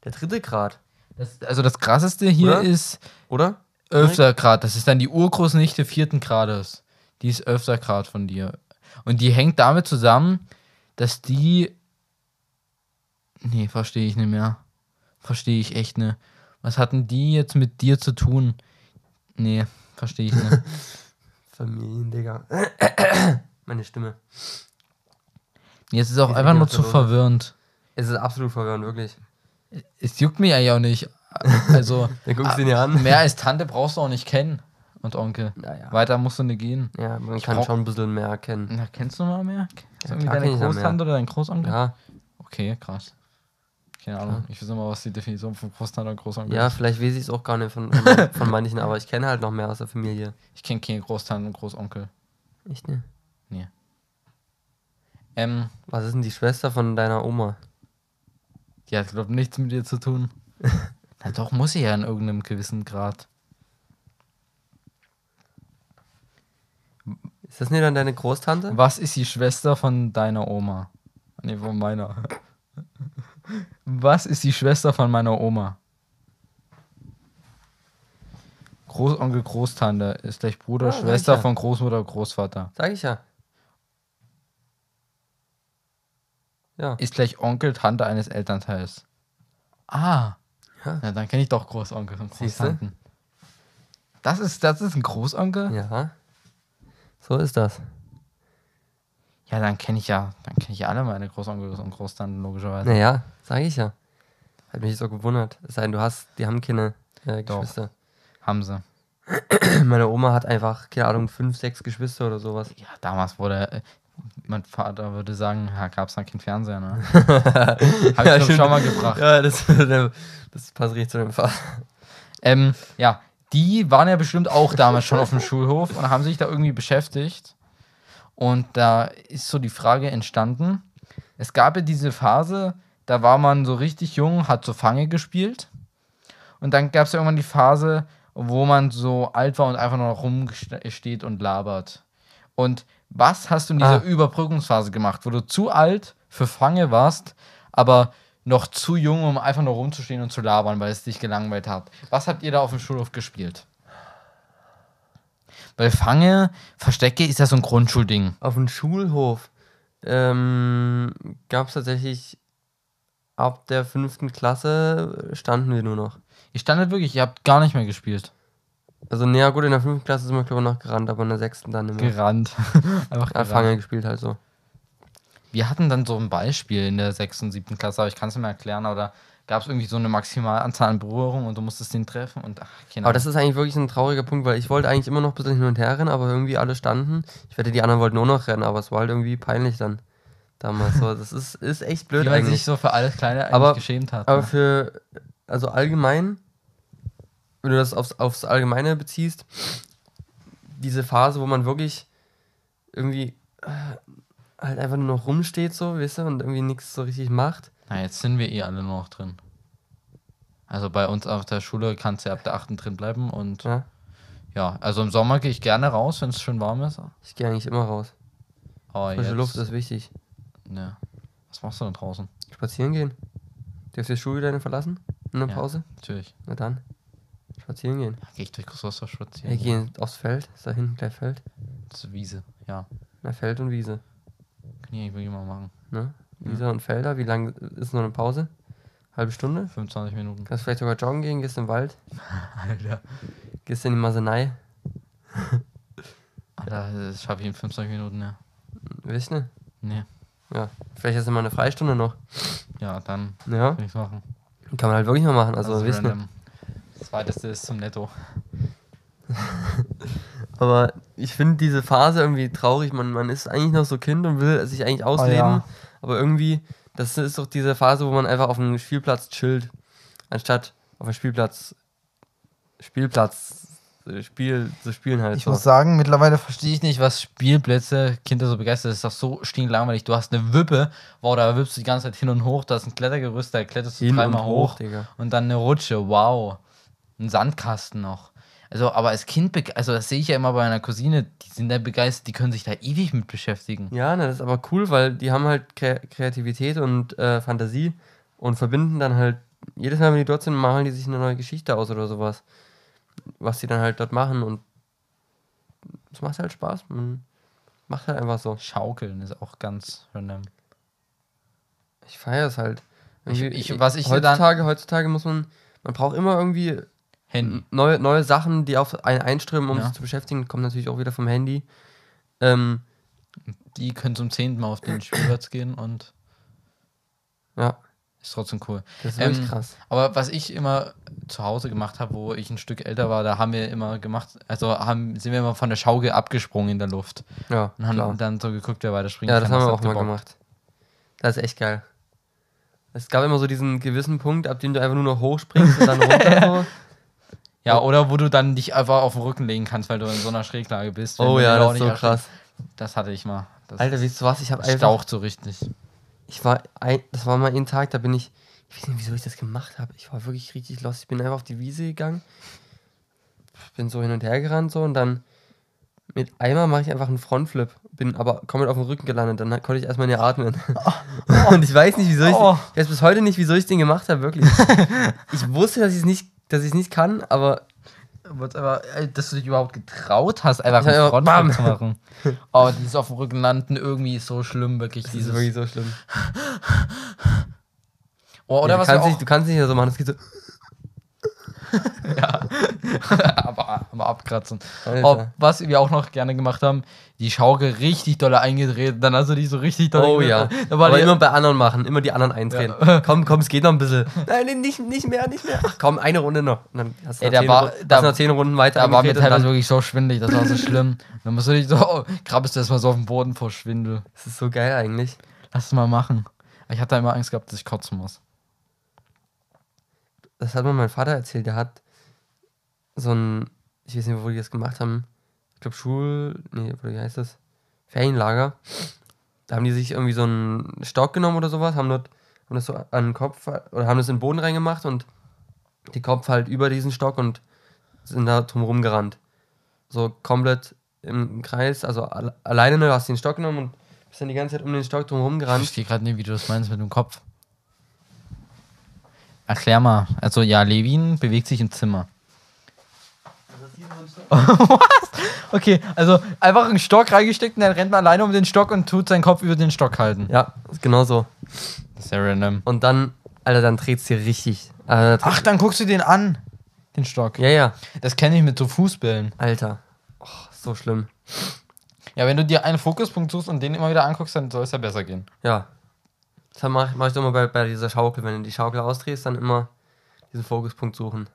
Speaker 2: der dritte Grad,
Speaker 1: Das, also das krasseste hier
Speaker 2: Oder?
Speaker 1: ist,
Speaker 2: oder?
Speaker 1: 11. Grad. Das ist dann die Urgroßnichte vierten Grades. Die ist 11. Grad von dir. Und die hängt damit zusammen, dass die. Nee, verstehe ich nicht mehr. Verstehe ich echt nicht. Was hatten die jetzt mit dir zu tun? Nee, verstehe ich nicht.
Speaker 2: Familien, Digga. Meine Stimme.
Speaker 1: Jetzt ist es auch
Speaker 2: Wie
Speaker 1: einfach nur zu verwirrend.
Speaker 2: Es ist absolut verwirrend, wirklich.
Speaker 1: Es juckt mich eigentlich auch nicht. Also,
Speaker 2: Dann guckst du ihn ja an.
Speaker 1: mehr als Tante brauchst du auch nicht kennen. Und Onkel.
Speaker 2: Naja.
Speaker 1: Weiter musst du nicht gehen.
Speaker 2: Ja, man kann
Speaker 1: brauch-
Speaker 2: schon ein bisschen mehr erkennen.
Speaker 1: Na, kennst du mal mehr? Ist
Speaker 2: Ja,
Speaker 1: irgendwie deine
Speaker 2: ich mehr.
Speaker 1: Großtante oder dein Großonkel?
Speaker 2: Ja,
Speaker 1: Okay, krass. Keine Ahnung. Ich weiß immer, was die Definition von Großtante und Großonkel
Speaker 2: ja
Speaker 1: ist.
Speaker 2: vielleicht weiß ich es auch gar nicht von, von, von manchen, aber ich kenne halt noch mehr aus der Familie.
Speaker 1: Ich kenne keine Großtante und Großonkel.
Speaker 2: Echt ne?
Speaker 1: Ähm,
Speaker 2: Was ist denn die Schwester von deiner Oma?
Speaker 1: die hat, glaube nichts mit dir zu tun. Na doch, muss sie ja in irgendeinem gewissen Grad.
Speaker 2: Ist das nicht dann deine Großtante?
Speaker 1: Was ist die Schwester von deiner Oma? Nee, von meiner. Was ist die Schwester von meiner Oma? Großonkel, Großtante ist gleich Bruder,
Speaker 2: ich
Speaker 1: Schwester
Speaker 2: ja.
Speaker 1: von Großmutter, Großvater.
Speaker 2: Sag ich ja. Ja.
Speaker 1: Ist gleich Onkel, Tante eines Elternteils. Ah.
Speaker 2: Ja.
Speaker 1: Ja, dann kenne ich doch Großonkel und? Großtanten. Das ist, das ist ein Großonkel?
Speaker 2: Ja. So ist das.
Speaker 1: Ja, dann kenne ich ja, dann kenne ich ja alle meine Großonkel und Großtanten, logischerweise.
Speaker 2: Naja, sag ich ja. Hat mich so gewundert. Es sei denn, du hast, die haben keine äh,
Speaker 1: Doch.
Speaker 2: Geschwister.
Speaker 1: Haben sie.
Speaker 2: Meine Oma hat einfach, keine Ahnung, fünf, sechs Geschwister oder sowas.
Speaker 1: Ja, damals wurde, äh, mein Vater würde sagen, ja, gab es dann keinen Fernseher, ne? Hab ich
Speaker 2: Ja, stimmt.
Speaker 1: schon mal gebracht.
Speaker 2: Ja, das, das passt richtig zu dem Fall.
Speaker 1: Ähm, ja, die waren ja bestimmt auch damals schon auf dem Schulhof und haben sich da irgendwie beschäftigt. Und da ist so die Frage entstanden. Es gab ja diese Phase, da war man so richtig jung, hat so Fange gespielt. Und dann gab es ja irgendwann die Phase, wo man so alt war und einfach nur noch rumsteht und labert. Und was hast du in dieser
Speaker 2: Ah.
Speaker 1: Überbrückungsphase gemacht, wo du zu alt für Fange warst, aber noch zu jung, um einfach nur rumzustehen und zu labern, weil es dich gelangweilt hat? Was habt ihr da auf dem Schulhof gespielt? Weil Fange, Verstecke ist ja so ein Grundschulding.
Speaker 2: Auf dem Schulhof ähm, gab es tatsächlich ab der fünften Klasse standen wir nur noch.
Speaker 1: Ich stand halt wirklich, ihr habt gar nicht mehr gespielt.
Speaker 2: Also, naja, gut, in der fünften Klasse sind wir, glaube ich, noch gerannt, aber in der sechsten dann nicht mehr.
Speaker 1: Gerannt. Einfach gerannt.
Speaker 2: Fange gespielt halt so.
Speaker 1: Wir hatten dann so ein Beispiel in der 6. und 7. Klasse, aber ich kann es mehr erklären, da gab es irgendwie so eine Maximalanzahl an Berührungen und du musstest den treffen und ach, keine
Speaker 2: Aber das
Speaker 1: Ahnung.
Speaker 2: ist eigentlich wirklich ein trauriger Punkt, weil ich wollte eigentlich immer noch ein bisschen hin und her rennen, aber irgendwie alle standen. Ich wette, die anderen wollten nur noch rennen, aber es war halt irgendwie peinlich dann. Damals so. Das ist, ist echt blöd
Speaker 1: Wie man
Speaker 2: eigentlich.
Speaker 1: sich so für alles Kleine eigentlich
Speaker 2: Aber-
Speaker 1: geschämt hat.
Speaker 2: Aber
Speaker 1: ne?
Speaker 2: für, also allgemein, wenn du das aufs, aufs Allgemeine beziehst, diese Phase, wo man wirklich irgendwie äh, halt einfach nur noch rumsteht, so, weißt du, und irgendwie nichts so richtig macht.
Speaker 1: Na, jetzt sind wir eh alle nur noch drin. Also bei uns auf der Schule kannst du ja ab der 8. drin bleiben und
Speaker 2: Ja?
Speaker 1: ja, also im Sommer gehe ich gerne raus, wenn es schön warm ist.
Speaker 2: Ich gehe eigentlich immer raus.
Speaker 1: Aber
Speaker 2: Frische
Speaker 1: jetzt,
Speaker 2: Luft ist wichtig.
Speaker 1: ne. Was machst du denn draußen?
Speaker 2: Spazieren gehen. Du die Schule wieder verlassen? In der
Speaker 1: Ja.
Speaker 2: Pause?
Speaker 1: Natürlich.
Speaker 2: Na dann. Spazieren gehen.
Speaker 1: Ja, gehe ich durch Großwasser spazieren.
Speaker 2: Wir gehen aufs Feld. Ist da hinten gleich Feld?
Speaker 1: Das ist Wiese, ja.
Speaker 2: Na, Feld und Wiese.
Speaker 1: Kann ich wirklich mal machen.
Speaker 2: Ne? Wiese und Felder. Wie lange ist noch eine Pause? Halbe Stunde?
Speaker 1: 25 Minuten.
Speaker 2: Kannst vielleicht sogar joggen gehen, gehst in den Wald,
Speaker 1: Alter.
Speaker 2: gehst in die Masenei.
Speaker 1: Alter, das schaffe ich in 25 Minuten, ja.
Speaker 2: Weißt du?
Speaker 1: Nee.
Speaker 2: Ja. Vielleicht hast du mal eine Freistunde noch.
Speaker 1: Ja, dann
Speaker 2: Ja.
Speaker 1: will ich machen.
Speaker 2: Kann man halt wirklich mal machen. Also,
Speaker 1: Das ist
Speaker 2: weißt du?
Speaker 1: Das zweiteste ist zum Netto.
Speaker 2: Aber ich finde diese Phase irgendwie traurig. Man, man ist eigentlich noch so Kind und will sich eigentlich ausleben.
Speaker 1: ja.
Speaker 2: Aber irgendwie, das ist doch diese Phase, wo man einfach auf dem Spielplatz chillt. Anstatt auf dem Spielplatz, Spielplatz, Spiel zu spielen halt.
Speaker 1: Ich
Speaker 2: so.
Speaker 1: muss sagen, mittlerweile verstehe ich nicht, was Spielplätze Kinder so begeistert. Das ist doch so stinklangweilig. Du hast eine Wippe, wow, da wippst du die ganze Zeit hin und hoch. Da ist ein Klettergerüst, da kletterst du
Speaker 2: Hin
Speaker 1: dreimal
Speaker 2: und
Speaker 1: hoch.
Speaker 2: hoch, Digga.
Speaker 1: Und dann eine Rutsche, wow. Ein Sandkasten noch. Also, aber als Kind, also das sehe ich ja immer bei meiner Cousine, die sind da begeistert, die können sich da ewig mit beschäftigen.
Speaker 2: Ja, ne, das ist aber cool, weil die haben halt Kre Kreativität und äh, Fantasie und verbinden dann halt, jedes Mal, wenn die dort sind, malen die sich eine neue Geschichte aus oder sowas. was die dann halt dort machen und es macht halt Spaß. Man macht halt einfach so.
Speaker 1: Schaukeln ist auch ganz random.
Speaker 2: Ich feiere es halt.
Speaker 1: Ich- ich- was ich dir dann-
Speaker 2: heutzutage, heutzutage muss man, man braucht immer irgendwie
Speaker 1: Handy.
Speaker 2: neue, neue Sachen, die auf einen einströmen, um
Speaker 1: Ja.
Speaker 2: sich zu beschäftigen. Kommt natürlich auch wieder vom Handy. Ähm,
Speaker 1: Die können zum zehnten Mal auf den Spielplatz gehen und
Speaker 2: ja,
Speaker 1: ist trotzdem cool.
Speaker 2: das ist
Speaker 1: Ähm,
Speaker 2: krass.
Speaker 1: Aber was ich immer zu Hause gemacht habe, wo ich ein Stück älter war, da haben wir immer gemacht, also haben, sind wir immer von der Schaukel abgesprungen in der Luft
Speaker 2: Ja,
Speaker 1: und haben
Speaker 2: klar.
Speaker 1: dann so geguckt, wer weiter springen
Speaker 2: Ja, das
Speaker 1: kann.
Speaker 2: haben wir auch mal
Speaker 1: gebockt.
Speaker 2: gemacht. Das ist echt geil. Es gab immer so diesen gewissen Punkt, ab dem du einfach nur noch hochspringst und dann runter.
Speaker 1: Ja, oder wo du dann dich einfach auf den Rücken legen kannst, weil du in so einer Schräglage bist.
Speaker 2: Oh ja, das ist so
Speaker 1: erschreckst.
Speaker 2: krass.
Speaker 1: Das hatte ich mal. Das
Speaker 2: Alter, weißt du was? Ich habe einfach.
Speaker 1: staucht so richtig.
Speaker 2: Ich war ein, das war mal ein Tag, da bin ich, ich weiß nicht, wieso ich das gemacht habe. Ich war wirklich richtig lost. Ich bin einfach auf die Wiese gegangen, bin so hin und her gerannt so und dann mit einmal mache ich einfach einen Frontflip, bin aber komplett auf dem Rücken gelandet. Dann konnte ich erstmal nicht atmen. und ich weiß nicht, wieso ich,
Speaker 1: Oh.
Speaker 2: ich weiß bis heute nicht, wieso ich den gemacht habe, wirklich. ich wusste, dass ich es nicht, dass ich es nicht kann, aber
Speaker 1: Aber, dass du dich überhaupt getraut hast, einfach einen
Speaker 2: einfach-
Speaker 1: Frontflip zu machen. Oh, dieses auf dem Rücken landen irgendwie ist so schlimm, wirklich.
Speaker 2: das ist
Speaker 1: Dieses,
Speaker 2: wirklich so schlimm.
Speaker 1: oh, oder
Speaker 2: ja,
Speaker 1: was
Speaker 2: du,
Speaker 1: wir
Speaker 2: kannst
Speaker 1: auch,
Speaker 2: nicht, du kannst nicht so machen, das geht so.
Speaker 1: aber, aber abkratzen. Oh, was wir auch noch gerne gemacht haben, die Schaukel richtig doll eingedreht, dann hast du die so richtig doll
Speaker 2: Oh ja. Aber immer bei anderen machen, immer die anderen eindrehen.
Speaker 1: Ja.
Speaker 2: Komm, komm, es geht noch ein bisschen. Nein, nicht, nicht mehr, nicht mehr. Ach komm, eine Runde noch. Und dann hast du
Speaker 1: Ey,
Speaker 2: noch
Speaker 1: da
Speaker 2: zehn,
Speaker 1: war-
Speaker 2: Ru-
Speaker 1: da-
Speaker 2: hast noch zehn Runden weiter
Speaker 1: da war mir teilweise wirklich so schwindelig, das war so schlimm. Dann musst du dich so, oh, krabbelst du erstmal so auf den Boden vor Schwindel.
Speaker 2: Das ist so geil eigentlich.
Speaker 1: Lass es mal machen. Ich hatte immer Angst gehabt, dass ich kotzen muss.
Speaker 2: Das hat mir mein Vater erzählt. Der hat so ein, ich weiß nicht, wo die das gemacht haben. Ich glaube Schul, nee, wie heißt das? Ferienlager. Da haben die sich irgendwie so einen Stock genommen oder sowas, haben dort, haben das so an den Kopf, oder haben das in den Boden reingemacht und die Kopf halt über diesen Stock und sind da drumherum gerannt. So komplett im Kreis, also alle, alleine, ne, du hast den Stock genommen und bist dann die ganze Zeit um den Stock drumherum
Speaker 1: Ich
Speaker 2: gerannt.
Speaker 1: verstehe gerade nicht, wie du das meinst mit dem Kopf. Erklär mal. Also ja, Levin bewegt sich im Zimmer. Was? Okay, also einfach einen Stock reingesteckt und dann rennt man alleine um den Stock und tut seinen Kopf über den Stock halten.
Speaker 2: Ja, genau so.
Speaker 1: Das ist ja random.
Speaker 2: Und dann, Alter, dann dreht's dir richtig. Da
Speaker 1: Ach, dann guckst du den an. Den Stock.
Speaker 2: Ja, ja.
Speaker 1: Das kenne ich mit so Fußbällen.
Speaker 2: Alter. Oh, so schlimm.
Speaker 1: Ja, wenn du dir einen Fokuspunkt suchst und den immer wieder anguckst, dann soll es ja besser gehen.
Speaker 2: Ja. Das mache mach ich doch immer bei, bei dieser Schaukel. Wenn du die Schaukel ausdrehst, dann immer diesen Fokuspunkt suchen.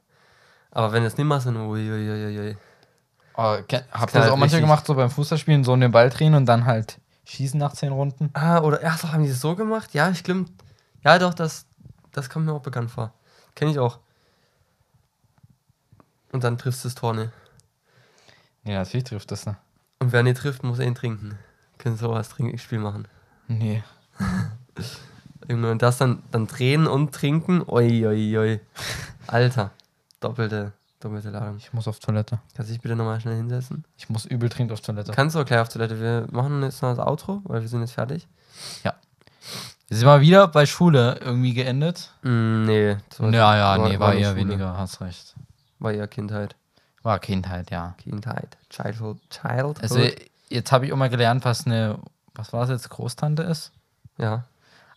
Speaker 2: Aber wenn du es nicht machst, dann uiuiuiui.
Speaker 1: Oh, habt ihr das
Speaker 2: knallt
Speaker 1: auch manchmal gemacht, so beim Fußballspielen, so um den Ball drehen und dann halt schießen nach zehn Runden?
Speaker 2: Ah, oder, ja, so haben die das so gemacht? Ja, stimmt. Ja, doch, das, das kommt mir auch bekannt vor. Kenne ich auch. Und dann triffst du das Tor, ne?
Speaker 1: Ja, natürlich trifft das, ne?
Speaker 2: Und wer nicht trifft, muss ihn trinken. Können sowas trinken, Spiel machen.
Speaker 1: Nee.
Speaker 2: Irgendwie Und das dann, dann drehen und trinken. Ui, ui, ui. Alter. Doppelte, doppelte Ladung.
Speaker 1: Ich muss auf Toilette.
Speaker 2: Kannst du dich bitte nochmal schnell hinsetzen?
Speaker 1: Ich muss übel dringend auf Toilette.
Speaker 2: Kannst du auch gleich auf Toilette. Wir machen jetzt noch das Outro, weil wir sind jetzt fertig.
Speaker 1: Wir sind mal wieder bei Schule irgendwie geendet.
Speaker 2: Mm, nee. war-
Speaker 1: Ja, ja, nee, war,
Speaker 2: nicht
Speaker 1: eher
Speaker 2: Schule.
Speaker 1: weniger, hast recht.
Speaker 2: War eher Kindheit.
Speaker 1: War Kindheit, ja.
Speaker 2: Kindheit. Childhood. Childhood.
Speaker 1: Also jetzt habe ich auch mal gelernt, was eine, was war es jetzt, Großtante ist.
Speaker 2: ja.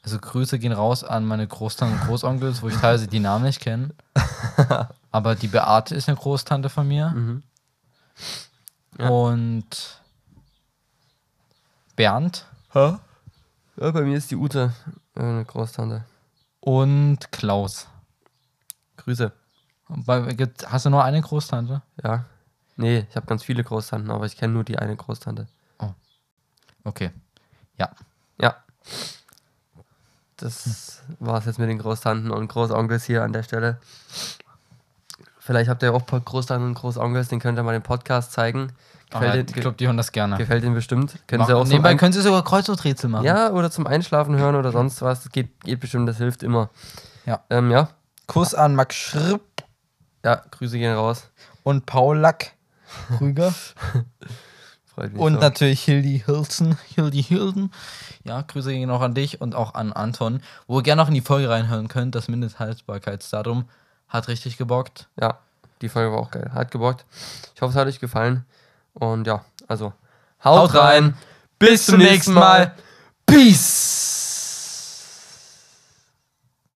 Speaker 1: Also Grüße gehen raus an meine Großtante und Großonkels, wo ich teilweise die Namen nicht kenne. Aber die Beate ist eine Großtante von mir.
Speaker 2: Mhm. Ja.
Speaker 1: Und Bernd
Speaker 2: Ja, bei mir ist die Ute äh, eine Großtante.
Speaker 1: und Klaus.
Speaker 2: Grüße.
Speaker 1: Und bei- gibt- Hast du nur eine Großtante?
Speaker 2: Ja. Nee, ich habe ganz viele Großtanten, aber ich kenne nur die eine Großtante.
Speaker 1: Okay. Ja.
Speaker 2: Ja. Das war's jetzt mit den Großtanten und Großonkels hier an der Stelle. Vielleicht habt ihr auch Großtanten und Großonkels, den könnt ihr mal den Podcast zeigen.
Speaker 1: Aber
Speaker 2: Gefällt,
Speaker 1: ich
Speaker 2: den,
Speaker 1: glaube, die hören das gerne.
Speaker 2: gefällt ihnen bestimmt. Können
Speaker 1: Mach,
Speaker 2: sie auch so
Speaker 1: nebenbei können sie sogar Kreuzworträtsel machen.
Speaker 2: Ja, oder zum Einschlafen hören oder sonst was. Das geht, geht bestimmt, das hilft immer.
Speaker 1: Ja.
Speaker 2: Ähm, ja.
Speaker 1: Kuss an Max Schripp
Speaker 2: Ja, Grüße gehen raus.
Speaker 1: und Paul Lack Krüger.
Speaker 2: Freut mich.
Speaker 1: und
Speaker 2: so.
Speaker 1: natürlich Hildi Hilton. Hildi Hilden. Ja, Grüße gehen auch an dich und auch an Anton. Wo ihr gerne noch in die Folge reinhören könnt. Das Mindesthaltbarkeitsdatum hat richtig gebockt.
Speaker 2: Ja. die Folge war auch geil. Hat gebockt. Ich hoffe, es hat euch gefallen. Und ja, also haut, rein. Bis zum nächsten Mal. Peace.